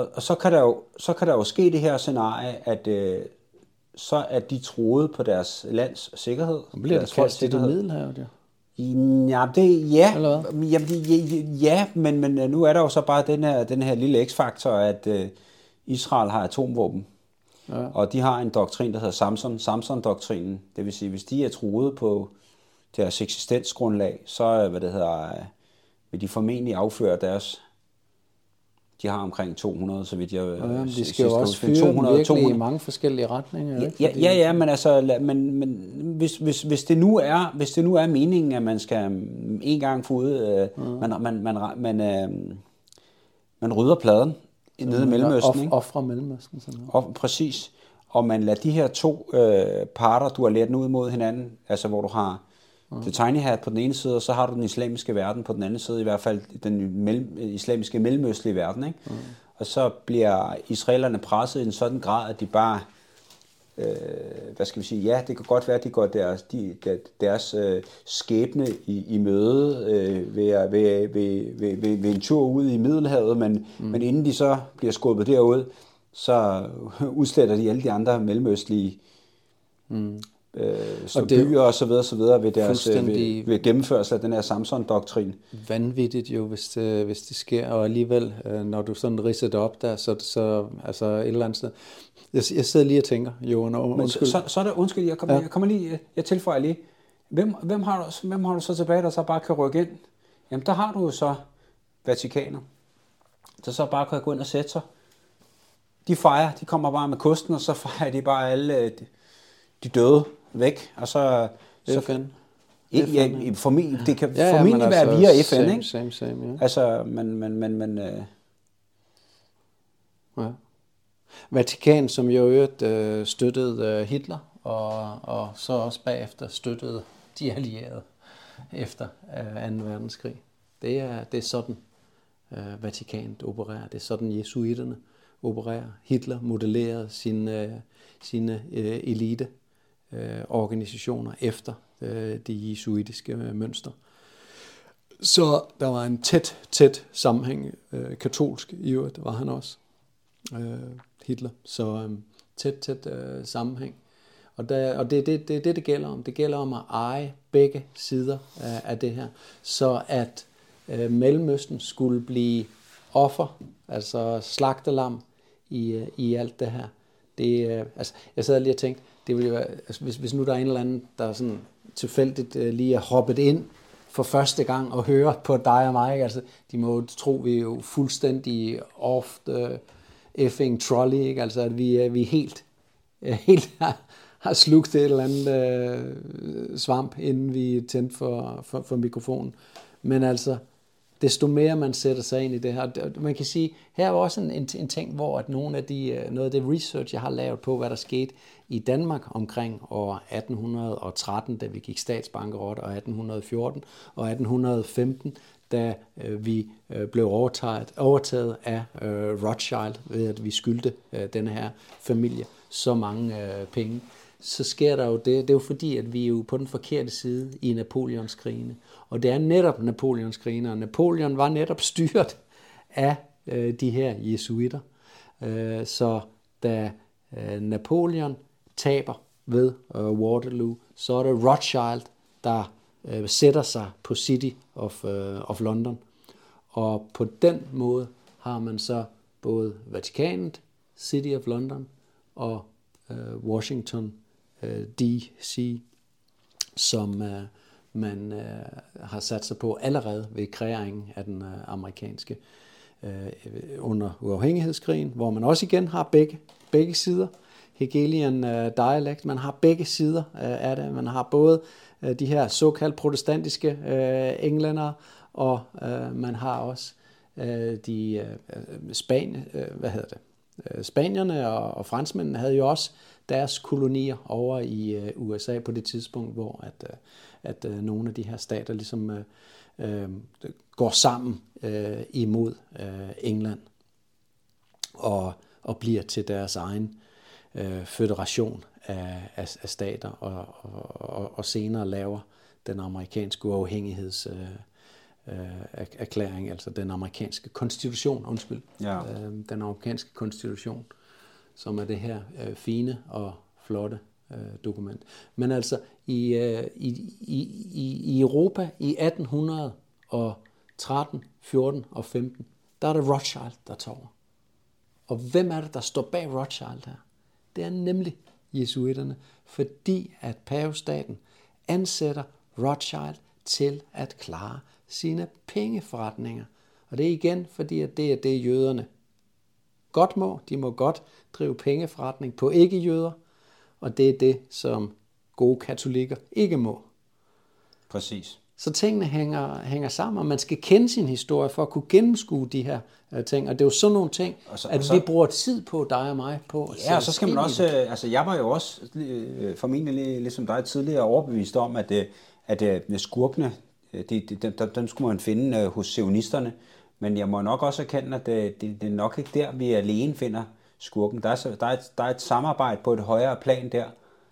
og, og så, kan der jo, så kan der jo ske det her scenarie, at øh, så er de troet på deres lands sikkerhed. Og bliver det kastet i Middelhavet, ja. Ja, det, ja, jamen, det, ja men, men øh, nu er der jo så bare den her, den her lille x-faktor, at uh, Israel har atomvåben. Ja. Og de har en doktrin, der hedder Samson, Samson-doktrinen. Det vil sige, hvis de er truet på deres eksistensgrundlag, så hvad det hedder, vil de formentlig afføre deres de har omkring 200, så vidt jeg... Ja, de skal jo også fyre 200, virkelig 200. i mange forskellige retninger. Ja, ja, ja, ja men altså, men, men hvis, hvis, hvis, det nu er, hvis det nu er meningen, at man skal mm, en gang få ud, øh, ja. man, man, man, man, øh, man rydder pladen så nede i Mellemøsten. Off, ikke? Offre Mellemøsten. Sådan noget. Og, præcis. Og man lader de her to øh, parter, du har lært ud mod hinanden, altså hvor du har Mm. Det Tiny Hat på den ene side, og så har du den islamiske verden på den anden side, i hvert fald den mellem, islamiske mellemøstlige verden. Ikke? Mm. Og så bliver israelerne presset i en sådan grad, at de bare, øh, hvad skal vi sige, ja, det kan godt være, at de går deres, de, deres øh, skæbne i, i møde øh, ved, ved, ved, ved, ved, ved en tur ud i Middelhavet, men, mm. men inden de så bliver skubbet derud, så udsletter de alle de andre mellemøstlige mm øh, og det, byer og så videre, så videre ved, deres, øh, ved, ved gennemførelse af den her Samson-doktrin. Vanvittigt jo, hvis det, hvis det sker, og alligevel, øh, når du sådan ridser det op der, så, så altså et eller andet sted. Jeg, jeg sidder lige og tænker, jo, og undskyld. Så, så er det, undskyld, jeg kommer, ja. jeg kommer lige, jeg tilføjer lige. Hvem, hvem, har du, hvem har du så tilbage, der så bare kan rykke ind? Jamen, der har du jo så Vatikaner, der så bare kan gå ind og sætte sig. De fejrer, de kommer bare med kosten, og så fejrer de bare alle øh, de, de døde væk, og så... så FN. FN. Ja, formentlig, det kan ja, formentlig være altså, via FN, same, ikke? Same, same, ja. Altså, men, men, men, men øh... ja. Vatikan, som jo øvrigt øh, støttede øh, Hitler, og, og så også bagefter støttede de allierede efter øh, 2. verdenskrig. Det er, det er sådan, øh, Vatikanet opererer. Det er sådan, jesuiterne opererer. Hitler modellerede sin, øh, sine øh, elite øh, organisationer efter øh, det jesuitiske øh, mønster. Så der var en tæt, tæt sammenhæng. Øh, katolsk i øvrigt var han også, øh, Hitler. Så øh, tæt, tæt øh, sammenhæng. Og, der, og det er det, det, det, det gælder om. Det gælder om at eje begge sider af, af det her. Så at øh, Mellemøsten skulle blive offer, altså slagtelam i, øh, i alt det her. Det, øh, altså, jeg sad lige og tænkte, det ville være, altså hvis, hvis nu der er en eller anden, der sådan tilfældigt uh, lige er hoppet ind for første gang og hører på dig og mig, altså de må tro, vi er jo fuldstændig off the effing trolley, ikke? altså at vi, uh, vi er helt, uh, helt har, har slugt et eller andet uh, svamp, inden vi tændte for, for, for mikrofonen. Men altså, desto mere man sætter sig ind i det her. Man kan sige, her er også en, en, en ting, hvor at nogle af de, øh, noget af det research, jeg har lavet på, hvad der skete i Danmark omkring år 1813, da vi gik statsbankerot, og 1814 og 1815, da øh, vi øh, blev overtaget, overtaget af øh, Rothschild, ved at vi skyldte øh, denne her familie så mange øh, penge, så sker der jo det. Det er jo fordi, at vi er jo på den forkerte side i Napoleonskrigene. Og det er netop Napoleons griner. Napoleon var netop styret af øh, de her jesuitter. Øh, så da øh, Napoleon taber ved øh, Waterloo, så er det Rothschild, der øh, sætter sig på City of, øh, of London. Og på den måde har man så både Vatikanet, City of London og øh, Washington øh, DC, som øh, man øh, har sat sig på allerede ved kreeringen af den øh, amerikanske øh, under uafhængighedskrigen, hvor man også igen har begge, begge sider. Hegelian øh, dialekt, man har begge sider øh, af det. Man har både øh, de her såkaldt protestantiske øh, englændere, og øh, man har også øh, de øh, Span, øh, hvad hedder det? Øh, spanierne og, og franskmændene havde jo også deres kolonier over i øh, USA på det tidspunkt, hvor at, øh, at øh, nogle af de her stater ligesom øh, øh, går sammen øh, imod øh, England og, og bliver til deres egen øh, federation af, af, af stater og, og, og senere laver den amerikanske uafhængigheds øh, øh, erklæring, altså den amerikanske konstitution, undskyld, ja. øh, den amerikanske konstitution, som er det her øh, fine og flotte øh, dokument. Men altså i, øh, i, i, i Europa i 1813, 14 og 15, der er det Rothschild, der tager over. Og hvem er det, der står bag Rothschild her? Det er nemlig jesuitterne, fordi at pavestaten ansætter Rothschild til at klare sine pengeforretninger. Og det er igen, fordi at det er det, jøderne godt må. De må godt drive pengeforretning på ikke-jøder, og det er det, som gode katolikker ikke må. Præcis. Så tingene hænger, hænger sammen, og man skal kende sin historie for at kunne gennemskue de her uh, ting. Og det er jo sådan nogle ting, så, at så, vi bruger tid på, dig og mig, på Ja, og så skal man også, øh, altså jeg var jo også øh, formentlig ligesom dig tidligere overbevist om, at, at, at skurkene, det, det, dem, dem skulle man finde hos sionisterne, men jeg må nok også erkende, at det, det, det er nok ikke der, vi alene finder skurken. Der er, der, er et, der er et samarbejde på et højere plan der.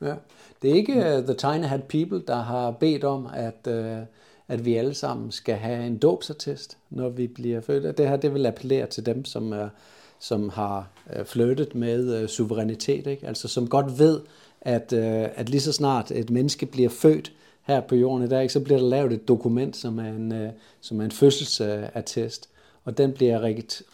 Ja. Det er ikke uh, The Tiny Hat People, der har bedt om, at, uh, at vi alle sammen skal have en dåbsattest, når vi bliver født. Det her det vil appellere til dem, som, uh, som har uh, flyttet med uh, suverænitet, ikke? altså som godt ved, at, uh, at lige så snart et menneske bliver født her på jorden i dag, så bliver der lavet et dokument, som er en, uh, som er en fødselsattest og den bliver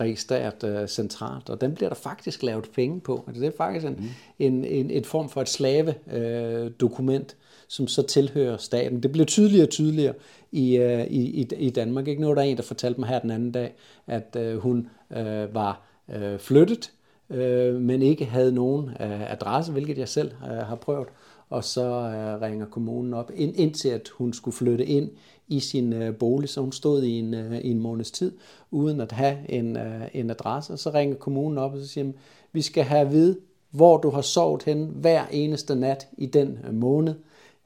registreret øh, centralt, og den bliver der faktisk lavet penge på. Altså, det er faktisk en, mm. en, en, en form for et slave øh, dokument, som så tilhører staten. Det bliver tydeligere og tydeligere i, øh, i, i Danmark. Ikke? Er der en, der fortalte mig her den anden dag, at øh, hun øh, var øh, flyttet, øh, men ikke havde nogen øh, adresse, hvilket jeg selv øh, har prøvet. Og så øh, ringer kommunen op, ind, indtil at hun skulle flytte ind i sin øh, bolig, så hun stod i en, øh, i en måneds tid, uden at have en, øh, en adresse. Og så ringer kommunen op og så siger, vi skal have at vide, hvor du har sovet hen hver eneste nat i den øh, måned,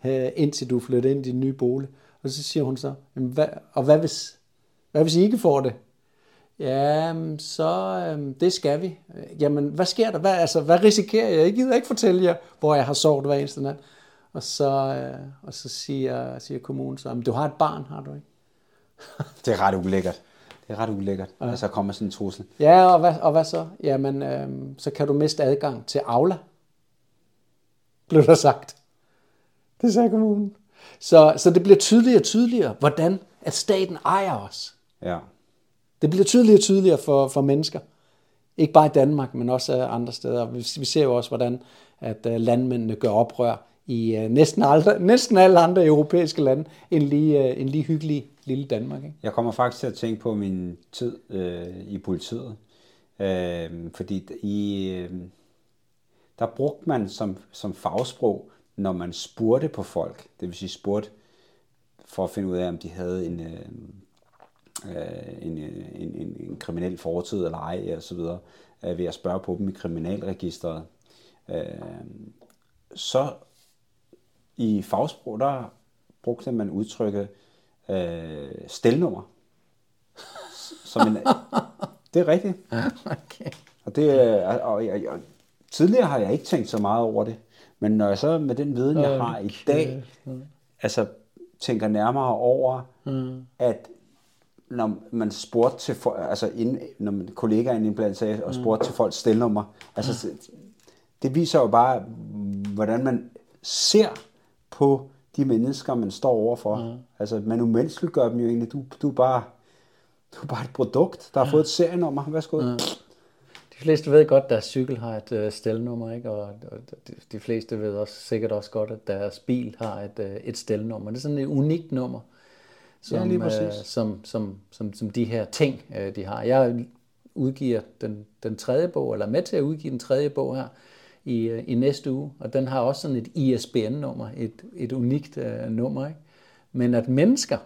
øh, indtil du flytter ind i din nye bolig. Og så siger hun så, hvad, og hvad hvis, hvad hvis I ikke får det? Ja, så øh, det skal vi. Jamen, hvad sker der? Hvad, altså, hvad risikerer jeg? Jeg gider ikke fortælle jer, hvor jeg har sovet hver eneste nat. Og så, øh, og så siger, siger kommunen så, du har et barn, har du ikke? det er ret ulækkert. Det er ret ulækkert, ja. at så kommer sådan en trussel. Ja, og hvad, og hvad så? Jamen, øh, så kan du miste adgang til Aula. Blev der sagt. Det sagde kommunen. Så, så det bliver tydeligere og tydeligere, hvordan at staten ejer os. Ja. Det bliver tydeligere og tydeligere for, for mennesker. Ikke bare i Danmark, men også andre steder. Vi, vi ser jo også, hvordan at uh, landmændene gør oprør i uh, næsten, aldrig, næsten alle andre europæiske lande, end lige, øh, uh, en lige hyggelig lille Danmark. Ikke? Jeg kommer faktisk til at tænke på min tid uh, i politiet. Uh, fordi i, uh, der brugte man som, som fagsprog, når man spurgte på folk, det vil sige spurgte for at finde ud af, om de havde en, uh, øh, en, en, en, en kriminel fortid eller ej, og så videre, ved at spørge på dem i kriminalregisteret. Øh, så i fagsprog, der brugte man udtrykket øh, stelnummer. Som en, det er rigtigt. Okay. Og, det, og, og, og, og tidligere har jeg ikke tænkt så meget over det. Men når jeg så med den viden, jeg har i dag, altså tænker nærmere over, mm. at når man spurgte til folk, altså inden, når man, kollegaer iblandt sagde, og spurgte mm. til folks stelnummer, altså det, det viser jo bare, hvordan man ser på de mennesker, man står overfor. Mm. Altså man umenneskeliggør dem jo egentlig. Du, du, er bare, du er bare et produkt, der har fået et serienummer. Værsgo. Mm. De fleste ved godt, at deres cykel har et øh, stelnummer, ikke? Og, de, de fleste ved også sikkert også godt, at deres bil har et, øh, et stelnummer. Det er sådan et unikt nummer, som, Ja, øh, som, som, som, som de her ting, øh, de har. Jeg udgiver den, den tredje bog, eller er med til at udgive den tredje bog her i, øh, i næste uge, og den har også sådan et ISBN-nummer, et, et unikt øh, nummer, ikke? Men at mennesker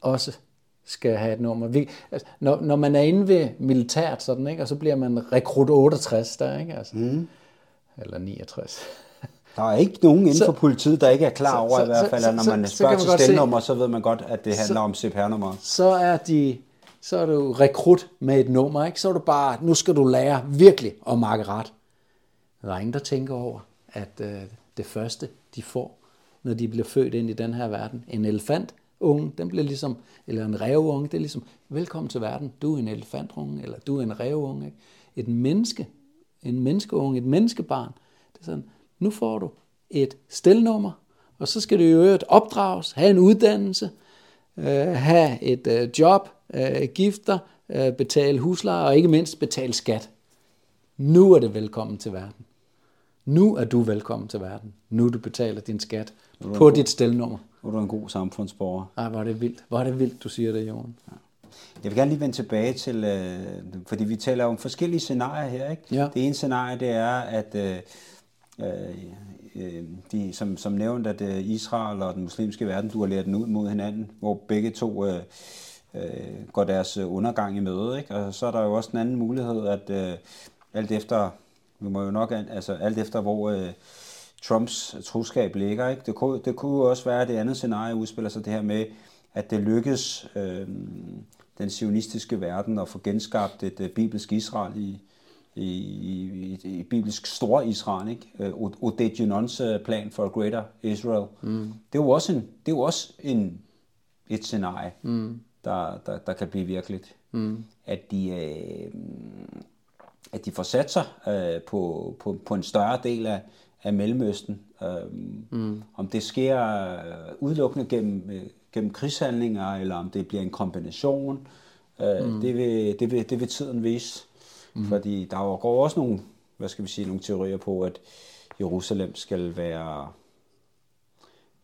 også skal have et nummer. Vi, altså, når, når man er inde ved militært, sådan, ikke? og så bliver man rekrut 68 der, ikke? Altså, mm. eller 69. Der er ikke nogen inden Så- for politiet, der ikke er klar så- over så- i hvert så- fald, så- at når så- man så spørger til stelnummer, så ved man godt, at det handler om CPR-nummer. så er de så er du rekrut med et nummer, ikke? Så er du bare, nu skal du lære virkelig at makke ret. Der er ingen, der tænker over, at øh, det første, de får, når de bliver født ind i den her verden, en elefant, unge, den bliver ligesom, eller en ræveunge, det er ligesom, velkommen til verden, du er en elefantunge, eller du er en ræveunge. Ikke? Et menneske, en menneskeunge, et menneskebarn, det er sådan, nu får du et stelnummer, og så skal du i øvrigt opdrages, have en uddannelse, øh, have et øh, job, øh, gifter, øh, betale husleje og ikke mindst betale skat. Nu er det velkommen til verden. Nu er du velkommen til verden. Nu du betaler din skat på dit stelnummer. Nu er du en god samfundsborger. Ej, hvor er det vildt. Hvor er det vildt, du siger det, Jon. Jeg vil gerne lige vende tilbage til, øh, fordi vi taler om forskellige scenarier her. Ikke? Ja. Det ene scenarie, det er, at øh, øh, øh, de, som, som nævnt, at øh, Israel og den muslimske verden, du har lært den ud mod hinanden, hvor begge to øh, øh, går deres øh, undergang i møde. Ikke? Og så er der jo også en anden mulighed, at øh, alt efter, vi må jo nok, altså alt efter, hvor øh, Trumps troskab ligger. Ikke? Det, kunne, det kunne jo også være, at det andet scenarie udspiller sig det her med, at det lykkes øh, den sionistiske verden at få genskabt et øh, bibelsk Israel i, i, i, i, bibelsk stor Israel, ikke? Øh, Odeginons øh, plan for a greater Israel. Mm. Det er jo også en, det er jo også en et scenarie, mm. der, der, der kan blive virkeligt. Mm. At de øh, at de får sat sig øh, på, på, på en større del af, af Mellemøsten. Øh, mm. Om det sker øh, udelukkende gennem, øh, gennem krigshandlinger, eller om det bliver en kombination, øh, mm. det, vil, det, vil, det vil tiden vise. Mm. Fordi der går også nogle, hvad skal vi sige, nogle teorier på, at Jerusalem skal være,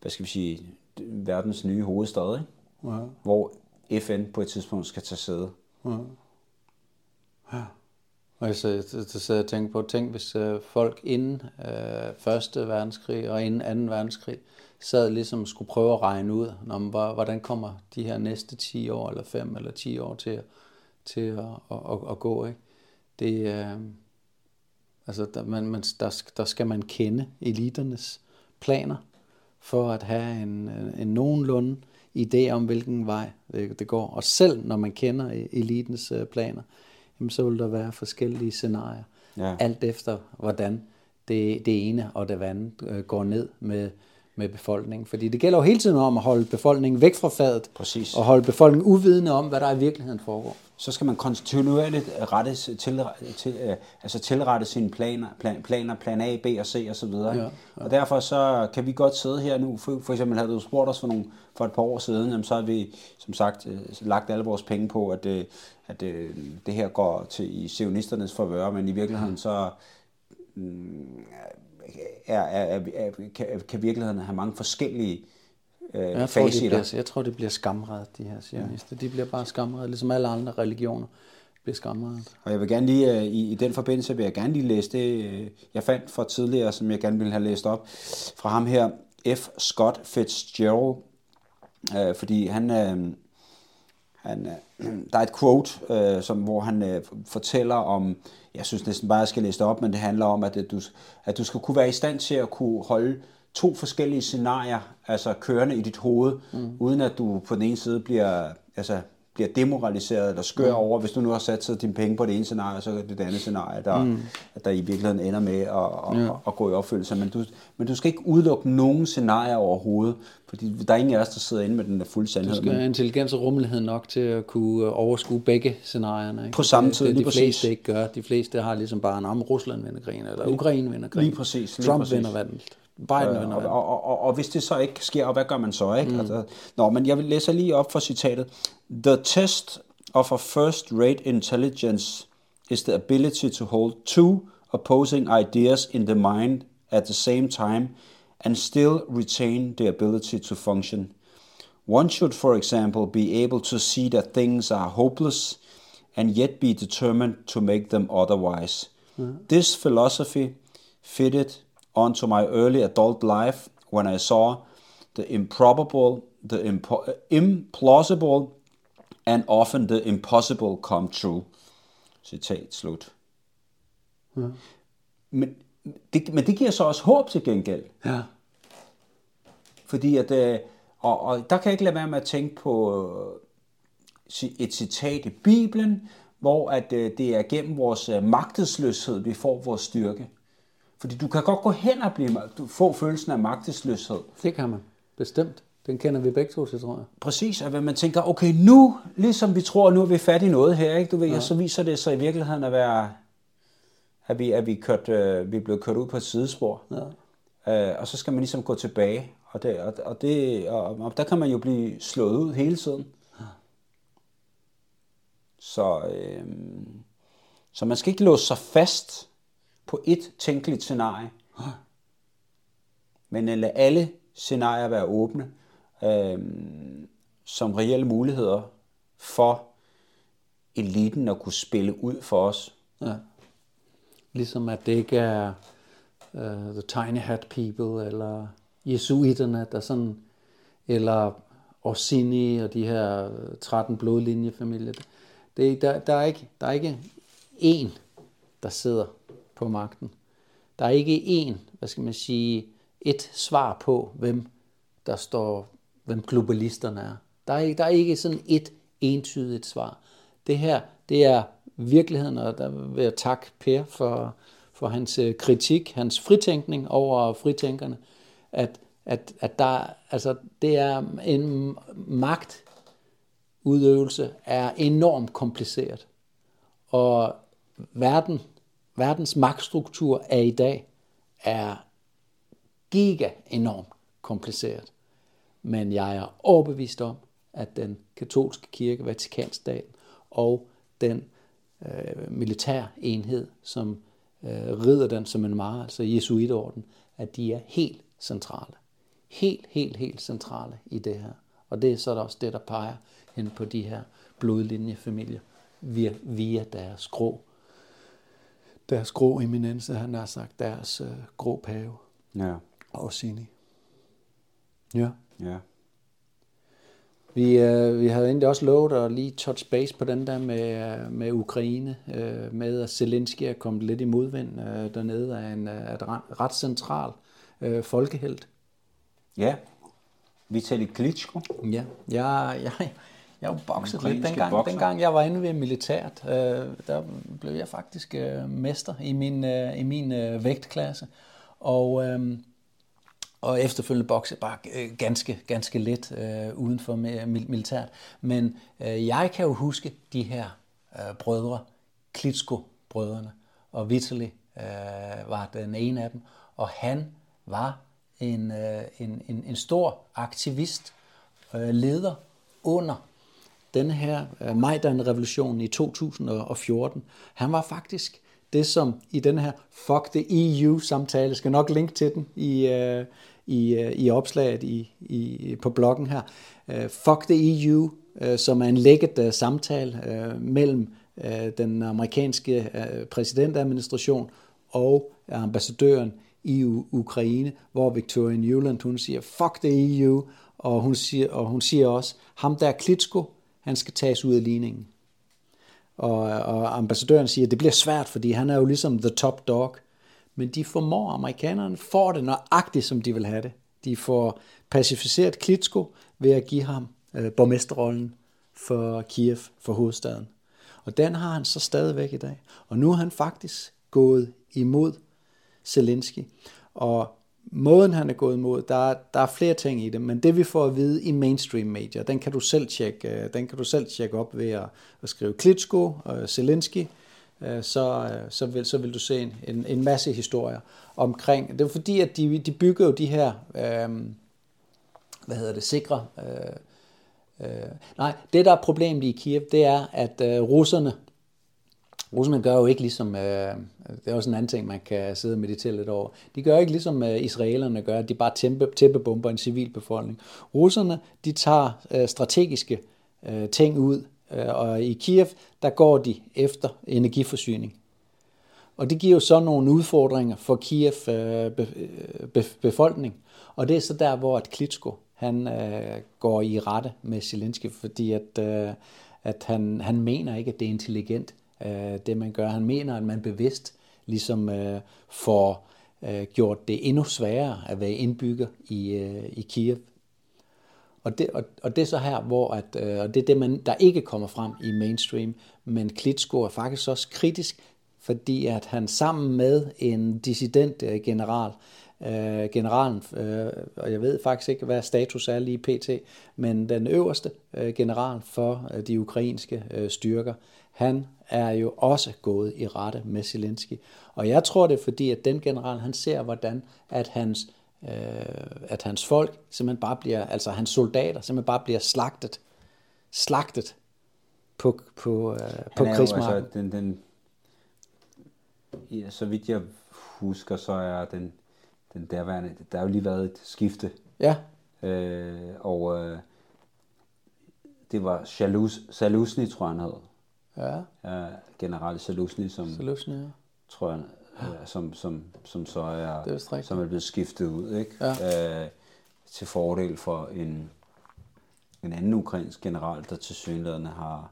hvad skal vi sige, verdens nye hovedstad, ikke? Ja. hvor FN på et tidspunkt skal tage sæde. Og så, så, så sidder jeg og tænker på, tænk hvis øh, folk inden øh, første verdenskrig og inden anden verdenskrig sad ligesom skulle prøve at regne ud, om, hvor- hvordan kommer de her næste 10 år, eller 5 eller 10 år til, til at, at, at, at gå. Ikke? Det, øh, altså, der, man, man, der, der skal man kende eliternes planer for at have en, øh, en nogenlunde idé om, hvilken vej det, går. Og selv når man kender e- elitens øh, planer, så vil der være forskellige scenarier. Ja. Alt efter, hvordan det, det ene og det andet øh, går ned med, med befolkningen. Fordi det gælder jo hele tiden om at holde befolkningen væk fra fadet. Præcis. Og holde befolkningen uvidende om, hvad der i virkeligheden foregår. så skal man kontinuerligt rette, til, til, øh, altså tilrette sine planer, plan, planer, plan A, B og C og så videre. Ja, Ja. Og derfor så kan vi godt sidde her nu, for, for eksempel havde du spurgt os for, nogle, for et par år siden, jamen, så har vi som sagt øh, lagt alle vores penge på, at, øh, at det her går til i sionisternes forvør, men i virkeligheden så mm, er, er, er, kan, kan virkeligheden have mange forskellige øh, Jeg tror, de facetter. bliver, jeg tror, de bliver skamret, de her sionister. De bliver bare skamret, ligesom alle andre religioner bliver skamret. Og jeg vil gerne lige, øh, i, i den forbindelse vil jeg gerne lige læse det, øh, jeg fandt fra tidligere, som jeg gerne ville have læst op, fra ham her, F. Scott Fitzgerald, øh, fordi han, øh, han, øh, der er et quote, øh, som, hvor han øh, fortæller om, jeg synes næsten bare, jeg skal læse det op, men det handler om, at, du, at du skal kunne være i stand til at kunne holde to forskellige scenarier, altså kørende i dit hoved, mm. uden at du på den ene side bliver, altså, bliver demoraliseret eller skør mm. over, hvis du nu har sat sig dine penge på det ene scenarie, så er det det andet scenarie, der, mm. der i virkeligheden ender med at, at, ja. at, at gå i opfyldelse. Men du, men du skal ikke udelukke nogen scenarier overhovedet, fordi der er ingen af os, der sidder inde med den der fulde sandhed. Du skal have intelligens og rummelighed nok til at kunne overskue begge scenarierne. Ikke? På samme tid, det, lige de præcis. fleste ikke gør. De fleste har ligesom bare, om Rusland vinder krigen, eller Ukraine vinder krigen. Lige præcis. Lige Trump præcis. vinder vandet. Biden vinder og, og, og, og, og hvis det så ikke sker, hvad gør man så? Ikke? Mm. Altså, nå, men jeg vil læse lige op for citatet. The test of a first-rate intelligence is the ability to hold two opposing ideas in the mind at the same time and still retain the ability to function. One should, for example, be able to see that things are hopeless and yet be determined to make them otherwise. Mm. This philosophy fitted onto my early adult life when I saw the improbable, the impo- implausible, and often the impossible come true. Citat slut. Ja. Men, det, men det giver så også håb til gengæld. Ja. Fordi at, øh, og, og der kan jeg ikke lade være med at tænke på øh, et citat i Bibelen, hvor at øh, det er gennem vores magtesløshed, vi får vores styrke. Fordi du kan godt gå hen og blive, du få følelsen af magtesløshed. Det kan man, bestemt. Den kender vi begge to til, tror jeg. Præcis, at man tænker, okay, nu, ligesom vi tror, nu er vi fat i noget her, ikke? Du ved, ja. så viser det sig i virkeligheden at være, at vi, at vi, kørt, øh, vi er blevet kørt ud på et sidespor. Ja. Øh, og så skal man ligesom gå tilbage, og, det, og, og, det, og, og der kan man jo blive slået ud hele tiden. Så, øh, så man skal ikke låse sig fast på et tænkeligt scenarie, men lade alle scenarier være åbne, øh, som reelle muligheder for eliten at kunne spille ud for os. Ja. Ligesom at det ikke er uh, The Tiny Hat People, eller jesuiterne, der sådan, eller Orsini og de her øh, 13 blodlinjefamilier. Det, der, der, er ikke, der er ikke én, der sidder på magten. Der er ikke én, hvad skal man sige, et svar på, hvem der står hvem globalisterne er. Der er, der er ikke sådan et entydigt svar. Det her, det er virkeligheden, og der vil jeg takke Per for, for hans øh, kritik, hans fritænkning over fritænkerne, at, at, at der, altså, det er en magtudøvelse er enormt kompliceret. Og verden, verdens magtstruktur er i dag er giga enormt kompliceret men jeg er overbevist om, at den katolske kirke, Vatikanstaten og den øh, militær enhed, som øh, rider den som en mare, altså Jesuitorden, at de er helt centrale. Helt, helt, helt centrale i det her. Og det er så også det, der peger hen på de her blodlinjefamilier via, via deres grå, deres grå eminence, han har sagt, deres øh, grå pave. Ja. Og Sini. Ja. Ja. Vi, øh, vi havde egentlig også lovet at lige touch base på den der med, med Ukraine, øh, med at Zelensky er kommet lidt i modvind øh, dernede af en øh, ret central øh, folkehelt. Ja, Vitali Klitschko. Ja, jeg, jeg, jeg har bokset lidt dengang, dengang jeg var inde ved militært. Øh, der blev jeg faktisk øh, mester i min, øh, i min øh, vægtklasse. Og... Øh, og efterfølgende bokse bare øh, ganske, ganske let øh, uden for militært. Men øh, jeg kan jo huske de her øh, brødre, Klitsko-brødrene, og Vitaly øh, var den ene af dem, og han var en, øh, en, en, en stor aktivist, øh, leder under den her øh, Majdan-revolution i 2014. Han var faktisk det, som i den her Fuck the EU-samtale, skal nok linke til den i, øh, i, øh, i opslaget i, i, på bloggen her. Øh, fuck the EU, øh, som er en lækket samtale mellem den amerikanske præsidentadministration og ambassadøren i Ukraine, hvor Victoria Newland hun siger, fuck the EU, og hun siger, og hun siger også, ham der Klitsko, han skal tages ud af ligningen. Og, og ambassadøren siger, det bliver svært, fordi han er jo ligesom the top dog. Men de formår, amerikanerne får det nøjagtigt, som de vil have det. De får pacificeret Klitsko ved at give ham øh, borgmesterrollen for Kiev, for hovedstaden. Og den har han så stadigvæk i dag. Og nu er han faktisk gået imod Zelensky. Og måden han er gået imod, der er, der er flere ting i det, men det vi får at vide i mainstream medier, den kan du selv tjekke, øh, den kan du selv tjekke op ved at, at skrive Klitschko og Zelensky, øh, Øh, så, øh, så, vil, så vil du se en, en, en masse historier omkring. Det er fordi, at de, de bygger jo de her, øh, hvad hedder det, sikre, øh, øh, nej, det der er problemet i Kiev, det er, at øh, russerne, Russerne gør jo ikke ligesom, øh, det er også en anden ting, man kan sidde og meditere lidt over, de gør ikke ligesom øh, israelerne gør, at de bare tæmpe, tæppebomber en civilbefolkning. Russerne, de tager øh, strategiske øh, ting ud, Øh, og i Kiev, der går de efter energiforsyning. Og det giver jo så nogle udfordringer for Kiev øh, øh, befolkning. Og det er så der, hvor at Klitschko, han øh, går i rette med Zelensky, fordi at, øh, at han, han mener ikke, at det er intelligent øh, det man gør. Han mener, at man bevidst ligesom øh, får øh, gjort det endnu sværere at være indbygger i, øh, i Kiev. Og det, og, og det er så her, hvor at, øh, og det er det, man, der ikke kommer frem i mainstream, men Klitschko er faktisk også kritisk, fordi at han sammen med en dissident øh, general, øh, generalen, øh, og jeg ved faktisk ikke, hvad status er lige pt., men den øverste øh, general for øh, de ukrainske øh, styrker, han er jo også gået i rette med Zelensky. Og jeg tror det er fordi, at den general, han ser, hvordan at hans, at hans folk simpelthen bare bliver, altså hans soldater simpelthen bare bliver slagtet, slagtet på, på, øh, på krigsmarken. Altså, den, den, ja, så vidt jeg husker, så er den, den derværende, der har jo lige været et skifte. Ja. Øh, og øh, det var Shalusny, tror jeg han hed Ja. ja general Salusny, som, Salusny, ja. tror jeg, som, som, som så er, det er som er blevet skiftet ud, ikke? Ja. Øh, til fordel for en, en anden ukrainsk general, der til synligheden har...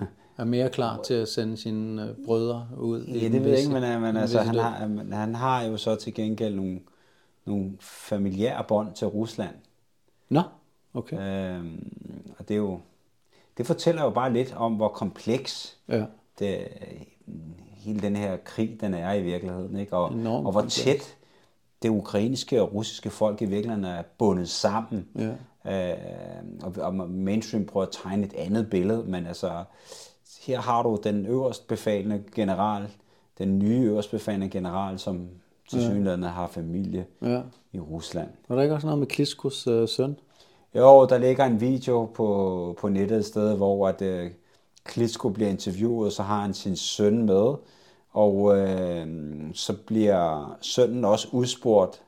er mere klar til at sende sine øh, brødre ud. Ja, det ved jeg ikke, men, men altså, han, har, han har jo så til gengæld nogle, nogle familiære bånd til Rusland. Nå, okay. Øhm, og det er jo det fortæller jo bare lidt om, hvor kompleks ja. det, hele den her krig, den er i virkeligheden. Ikke? Og, og hvor tæt det ukrainske og russiske folk i virkeligheden er bundet sammen. Ja. Øh, og, og mainstream prøver at tegne et andet billede, men altså, her har du den øverst befalende general, den nye øverst befalende general, som til synligheden har familie ja. i Rusland. Var der ikke også noget med Kliskos øh, søn? Jo, der ligger en video på, på nettet et sted, hvor at, uh, Klitschko bliver interviewet, så har han sin søn med, og øh, så bliver sønnen også udspurgt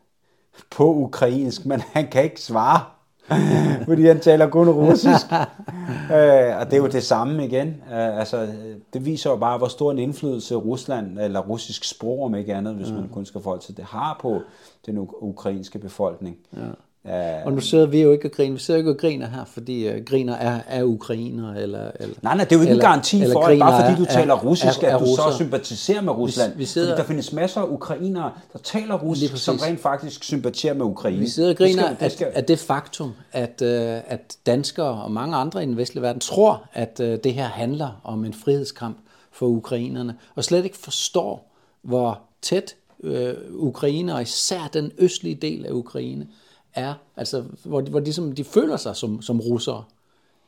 på ukrainsk, men han kan ikke svare, fordi han taler kun russisk. øh, og det er jo det samme igen. Øh, altså, det viser jo bare, hvor stor en indflydelse Rusland, eller russisk sprog om ikke andet, hvis ja. man kun skal forhold til det, har på den ukrainske befolkning. Ja. Uh, og nu sidder vi jo ikke og griner. Vi sidder ikke og griner her, fordi uh, griner er, er ukrainer. Eller, eller, nej, nej, det er jo ikke eller, en garanti for, at bare fordi du er, taler russisk, er, er, er at du så sympatiserer med Rusland. Vi, vi sidder, fordi der findes masser af ukrainere, der taler russisk, som rent faktisk sympatiserer med Ukraine. Vi sidder og griner det skal, det skal... At, at det faktum, at, uh, at danskere og mange andre i den vestlige verden tror, at uh, det her handler om en frihedskamp for ukrainerne, og slet ikke forstår, hvor tæt uh, Ukraine, og især den østlige del af Ukraine, er, altså, hvor, de, hvor de, som, de føler sig som, som russere.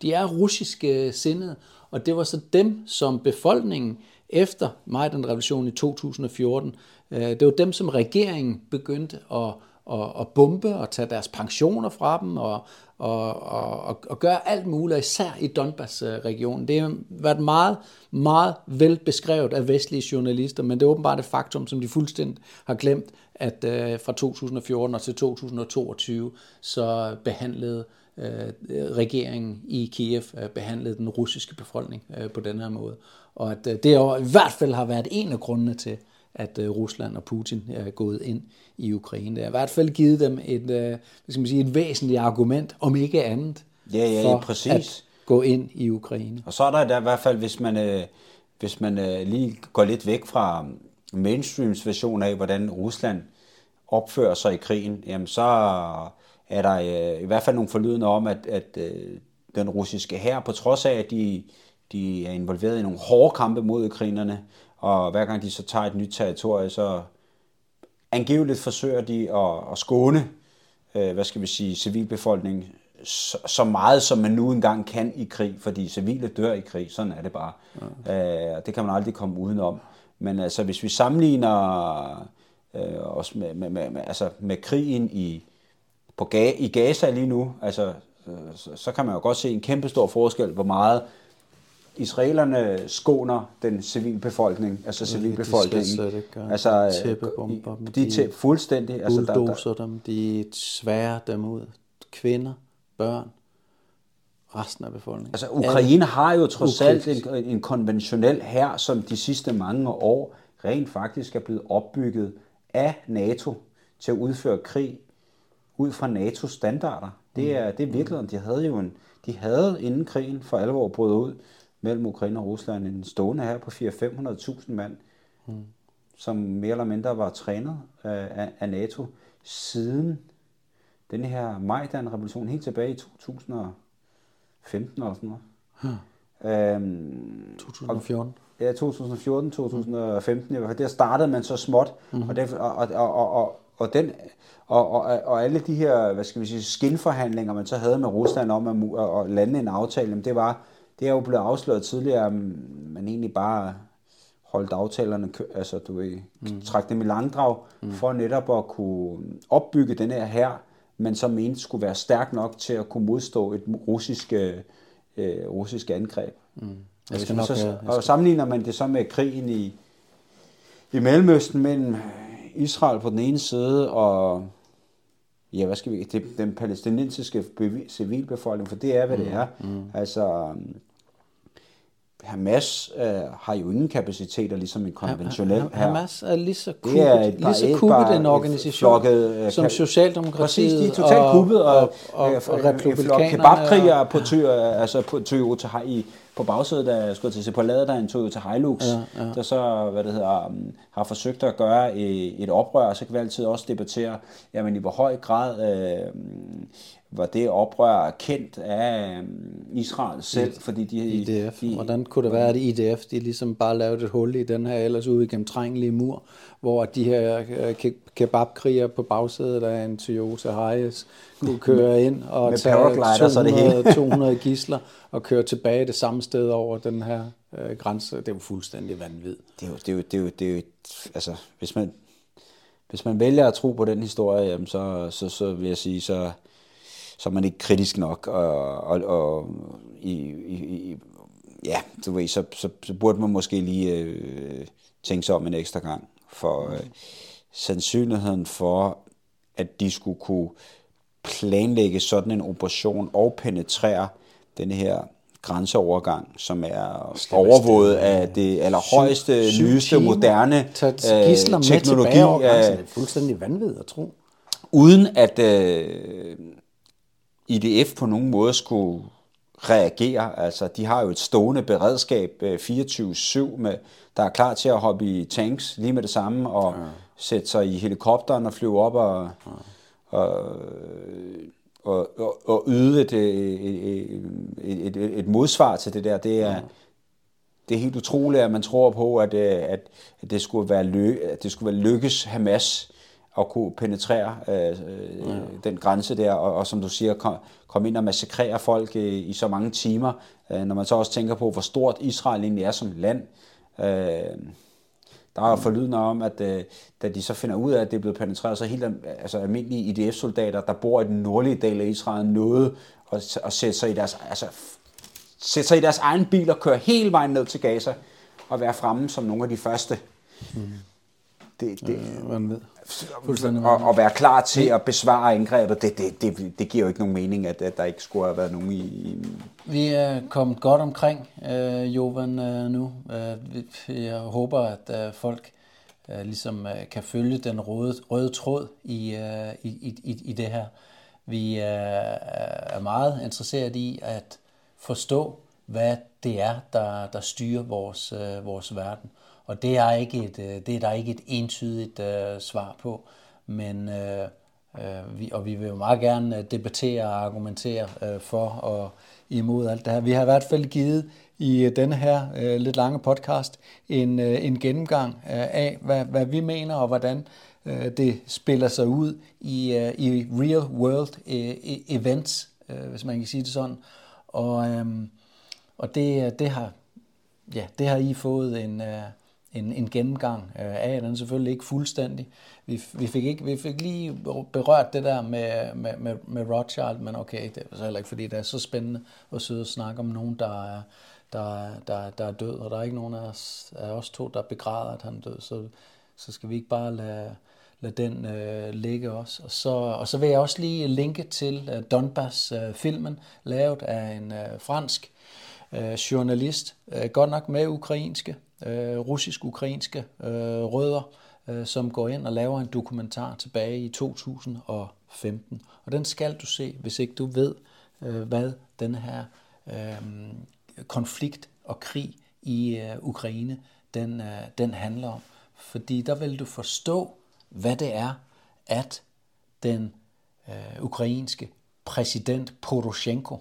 De er russiske sindede, og det var så dem, som befolkningen efter Majdan-revolutionen i 2014, øh, det var dem, som regeringen begyndte at, at, at bombe og tage deres pensioner fra dem og, og, og, og gøre alt muligt, især i Donbass-regionen. Det har været meget, meget velbeskrevet af vestlige journalister, men det er åbenbart et faktum, som de fuldstændig har glemt, at øh, fra 2014 og til 2022, så behandlede øh, regeringen i Kiev øh, behandlede den russiske befolkning øh, på den her måde. Og at øh, det i hvert fald har været en af grundene til, at øh, Rusland og Putin er gået ind i Ukraine. Det har i hvert fald givet dem et, øh, hvad skal man sige, et væsentligt argument, om ikke andet, ja, ja, for præcis. at gå ind i Ukraine. Og så er der, der i hvert fald, hvis man, øh, hvis man lige går lidt væk fra mainstreams version af, hvordan Rusland opfører sig i krigen, jamen så er der i hvert fald nogle forlydende om, at, at den russiske hær, på trods af, at de, de er involveret i nogle hårde kampe mod ukrainerne, og hver gang de så tager et nyt territorie, så angiveligt forsøger de at, at skåne, øh, hvad skal vi sige, civilbefolkningen så, så meget, som man nu engang kan i krig, fordi civile dør i krig, sådan er det bare. Ja. Øh, det kan man aldrig komme udenom. Men altså, hvis vi sammenligner øh, os med, med, med, med, altså, med krigen i, på Ga, i Gaza lige nu, altså, øh, så, så kan man jo godt se en kæmpe stor forskel, hvor meget israelerne skåner den civilbefolkning, altså civilbefolkningen. De skal altså, tæppebomber dem. De, de fuldstændig. Altså, der, der, dem, de sværer dem ud. Kvinder, børn, resten af befolkningen. Altså Ukraine har jo trods alt en, en konventionel hær, som de sidste mange år rent faktisk er blevet opbygget af NATO til at udføre krig ud fra NATO's standarder. Det er, det er virkeligheden. De havde jo en, de havde inden krigen for alvor brød ud mellem Ukraine og Rusland en stående her på 400-500.000 mand, mm. som mere eller mindre var trænet af, af NATO siden den her Majdan-revolution helt tilbage i 2015 eller sådan noget. Hmm. Øhm, 2014? Og, ja, 2014, 2015 i hvert fald. Der startede man så småt, mm-hmm. og, det, og, og, og, og, og, den, og, og, og alle de her, hvad skal vi sige, skinforhandlinger, man så havde med Rusland om at, at lande en aftale, det var, det er jo blevet afsløret tidligere, at man egentlig bare holdt aftalerne, altså du ved, mm. trække dem i langdrag, mm. for netop at kunne opbygge den her her, men som mente skulle være stærk nok til at kunne modstå et russisk, øh, russisk angreb. Mm. Jeg skal nok, så, jeg skal... Og sammenligner man det så med krigen i, i Mellemøsten mellem Israel på den ene side og ja, hvad skal vi, det, den palæstinensiske civilbefolkning, for det er, hvad mm. det er. Mm. Altså, Hamas øh, har jo ingen kapaciteter, ligesom en konventionel her. Hamas er lige så kuppet, er et, lige så kuppet en organisation, flokket, øh, som Socialdemokratiet præcis, de er totalt og, kuppet, og, og, og, og, og republikanerne. Kebabkrigere på, ty, altså på Toyota i, på bagsædet der skulle til at se på ladet der en Toyota Hilux, ja, ja. der så, hvad det hedder, um, har forsøgt at gøre et, et oprør, så kan vi altid også debattere, jamen i hvor høj grad øh, var det oprør kendt af øhm, Israel selv, I, fordi de... IDF. De, Hvordan kunne det være, at IDF de ligesom bare lavede et hul i den her ellers uigennemtrængelige mur, hvor de her øh, kebabkriger på bagsædet af en Toyota Hiace kunne køre ind og Med tage 200, det 200 gisler og køre tilbage det samme sted over den her øh, grænse. Det er jo fuldstændig vanvittigt. Det er jo, det er jo, det er jo, det er jo altså, hvis man, hvis man vælger at tro på den historie, jamen så, så, så vil jeg sige, så, så er man ikke kritisk nok, og, og, og i, i, ja, du ved, så, så, så burde man måske lige øh, tænke sig om en ekstra gang, for øh, sandsynligheden for, at de skulle kunne planlægge sådan en operation og penetrere denne her grænseovergang, som er overvåget af det allerhøjeste, syv, nyeste, syv moderne øh, teknologi. Det er fuldstændig vanvittigt at tro. Uden at øh, IDF på nogen måde skulle reagere. Altså, de har jo et stående beredskab 24-7, øh, med, der er klar til at hoppe i tanks lige med det samme, og ja. sætte sig i helikopteren og flyve op og, ja. og, og, og, og yde et, et, et, et, et modsvar til det der. Det er, ja. det er helt utroligt, at man tror på, at, at, at det, skulle være ly, at det skulle være lykkes Hamas at kunne penetrere øh, ja. den grænse der, og, og som du siger, kom, kom ind og massakrere folk i, i så mange timer. Øh, når man så også tænker på, hvor stort Israel egentlig er som land. Øh, der er jo forlydende om, at øh, da de så finder ud af, at det er blevet penetreret, så helt altså, almindelige IDF-soldater, der bor i den nordlige del af Israel, nåede at, at sætte, sig i deres, altså, sætte sig i deres egen bil og køre hele vejen ned til Gaza og være fremme som nogle af de første. Mm. Det, det, øh, og, og være klar til at besvare angrebet, det, det, det, det giver jo ikke nogen mening, at, at der ikke skulle have været nogen i... i... Vi er kommet godt omkring, øh, Jovan, øh, nu. Øh, jeg håber, at øh, folk øh, ligesom øh, kan følge den røde, røde tråd i, øh, i, i, i det her. Vi øh, er meget interesseret i at forstå, hvad det er, der, der styrer vores, øh, vores verden. Og det er, ikke et, øh, det er der ikke et entydigt øh, svar på, men øh, øh, vi, og vi vil jo meget gerne øh, debattere og argumentere øh, for og imod alt det her. Vi har i hvert fald givet i øh, denne her øh, lidt lange podcast en, øh, en gennemgang øh, af, hvad, hvad vi mener og hvordan øh, det spiller sig ud i, øh, i real world øh, e-, events, øh, hvis man kan sige det sådan. Og, øh, og det, det, har, ja, det har I fået en, øh, en, en gennemgang øh, af. Den er selvfølgelig ikke fuldstændig. Vi, vi, fik ikke, vi fik lige berørt det der med, med, med, med Rothschild, men okay, det er heller ikke, fordi det er så spændende at sidde og snakke om nogen, der er, der, der, der er død, og der er ikke nogen af os, af os to, der begræder, at han er død, så, så skal vi ikke bare lade, lade den øh, ligge også. Og så, og så vil jeg også lige linke til øh, Donbass-filmen, øh, lavet af en øh, fransk øh, journalist, øh, godt nok med ukrainske, øh, russisk-ukrainske øh, rødder, øh, som går ind og laver en dokumentar tilbage i 2015. Og den skal du se, hvis ikke du ved, øh, hvad den her øh, konflikt og krig i øh, Ukraine, den, øh, den handler om. Fordi der vil du forstå, hvad det er, at den øh, ukrainske præsident Poroshenko,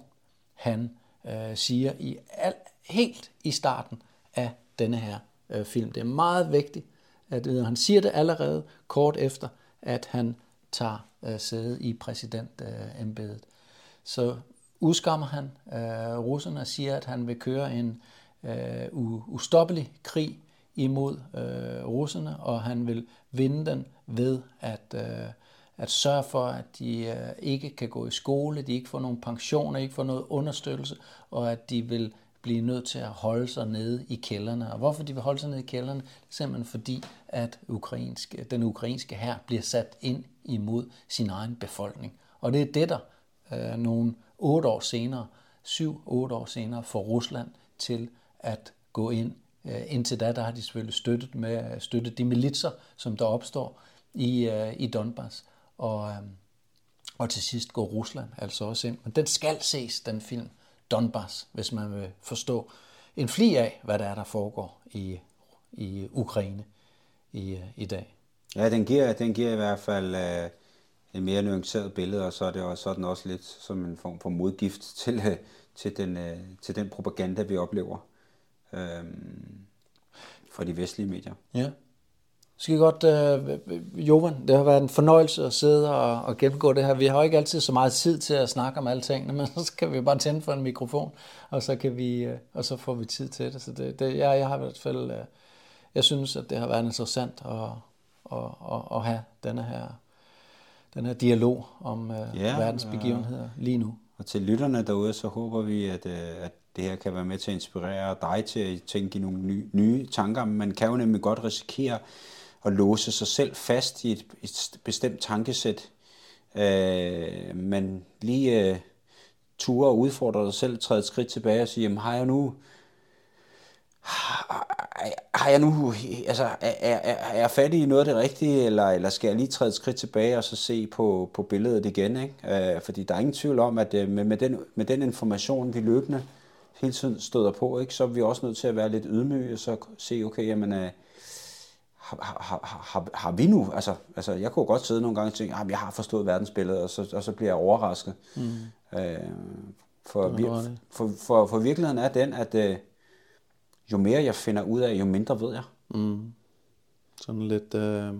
han øh, siger i al, helt i starten af denne her øh, film. Det er meget vigtigt, at øh, han siger det allerede kort efter, at han tager øh, sæde i præsidentembedet. Øh, Så udskammer han øh, russerne og siger, at han vil køre en øh, ustoppelig krig imod øh, russerne, og han vil vinde den ved at, øh, at sørge for, at de øh, ikke kan gå i skole, de ikke får nogen pensioner, ikke får noget understøttelse, og at de vil blive nødt til at holde sig nede i kælderne. Og hvorfor de vil holde sig nede i kælderne? Det er simpelthen fordi, at ukrainsk, den ukrainske her bliver sat ind imod sin egen befolkning. Og det er det, der øh, nogle otte år senere, syv-otte år senere, får Rusland til at gå ind. Øh, indtil da, der har de selvfølgelig støttet, med, støttet de militser, som der opstår i, øh, i Donbass. Og, øh, og til sidst går Rusland altså også ind. Men den skal ses, den film. Donbass, hvis man vil forstå en fli af, hvad der er, der foregår i, i Ukraine i, i dag. Ja, den giver, den giver i hvert fald uh, et mere nuanceret billede, og så er, det også, så er den også lidt som en form for modgift til, uh, til, den, uh, til den propaganda, vi oplever uh, fra de vestlige medier. Ja. Skal godt, uh, Jovan, det har været en fornøjelse at sidde og, og gennemgå det her. Vi har jo ikke altid så meget tid til at snakke om alle tingene, men så kan vi bare tænde for en mikrofon, og så, kan vi, uh, og så får vi tid til det. Så det, det jeg, jeg har i hvert fald, uh, jeg synes, at det har været interessant at, at, at, at have denne her, den her dialog om uh, ja, verdens begivenheder lige nu. Og til lytterne derude, så håber vi, at, at det her kan være med til at inspirere dig til at tænke i nogle nye, nye tanker. Man kan jo nemlig godt risikere, at låse sig selv fast i et, et bestemt tankesæt, øh, men lige øh, ture og udfordre dig selv, træde et skridt tilbage og sige, jamen har jeg nu, har, jeg nu, altså er, er, er jeg fattig i noget af det rigtige, eller, eller skal jeg lige træde et skridt tilbage og så se på, på billedet igen, ikke? Øh, fordi der er ingen tvivl om, at øh, med, med, den, med den information, vi løbende hele tiden støder på, ikke, så er vi også nødt til at være lidt ydmyge og så se, okay, jamen, øh, har, har, har, har vi nu, altså, altså jeg kunne godt sidde nogle gange og tænke, at jeg har forstået verdensbilledet, og så, og så bliver jeg overrasket. Mm. Øh, for, vir, for, for, for virkeligheden er den, at øh, jo mere jeg finder ud af, jo mindre ved jeg. Mm. Sådan lidt, øh,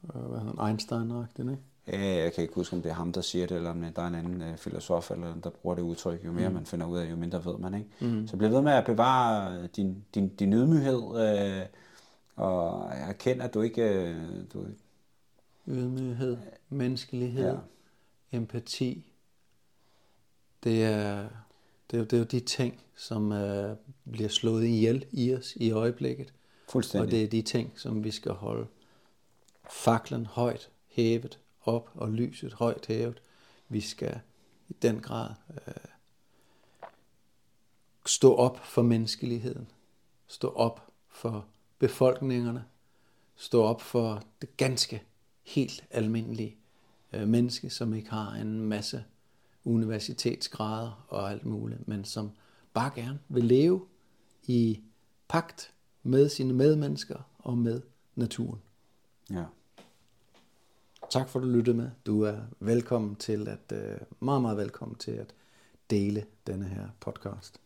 hvad hedder Einstein-agtigt, ikke? Ja, jeg kan ikke huske, om det er ham, der siger det, eller om der er en anden øh, filosof, eller der bruger det udtryk. Jo mere mm. man finder ud af, jo mindre ved man. Ikke? Mm. Så bliv ved med at bevare din, din, din ydmyghed, øh, og erkend, at du ikke... Øh, du... Ydmyghed, menneskelighed, ja. empati. Det er, det, er, det er jo de ting, som uh, bliver slået ihjel i os i øjeblikket. Fuldstændig. Og det er de ting, som vi skal holde faklen højt hævet op, og lyset højt hævet. Vi skal i den grad uh, stå op for menneskeligheden. Stå op for befolkningerne, stå op for det ganske, helt almindelige øh, menneske, som ikke har en masse universitetsgrader og alt muligt, men som bare gerne vil leve i pagt med sine medmennesker og med naturen. Ja. Tak for at du lyttede med. Du er velkommen til at, øh, meget, meget velkommen til at dele denne her podcast.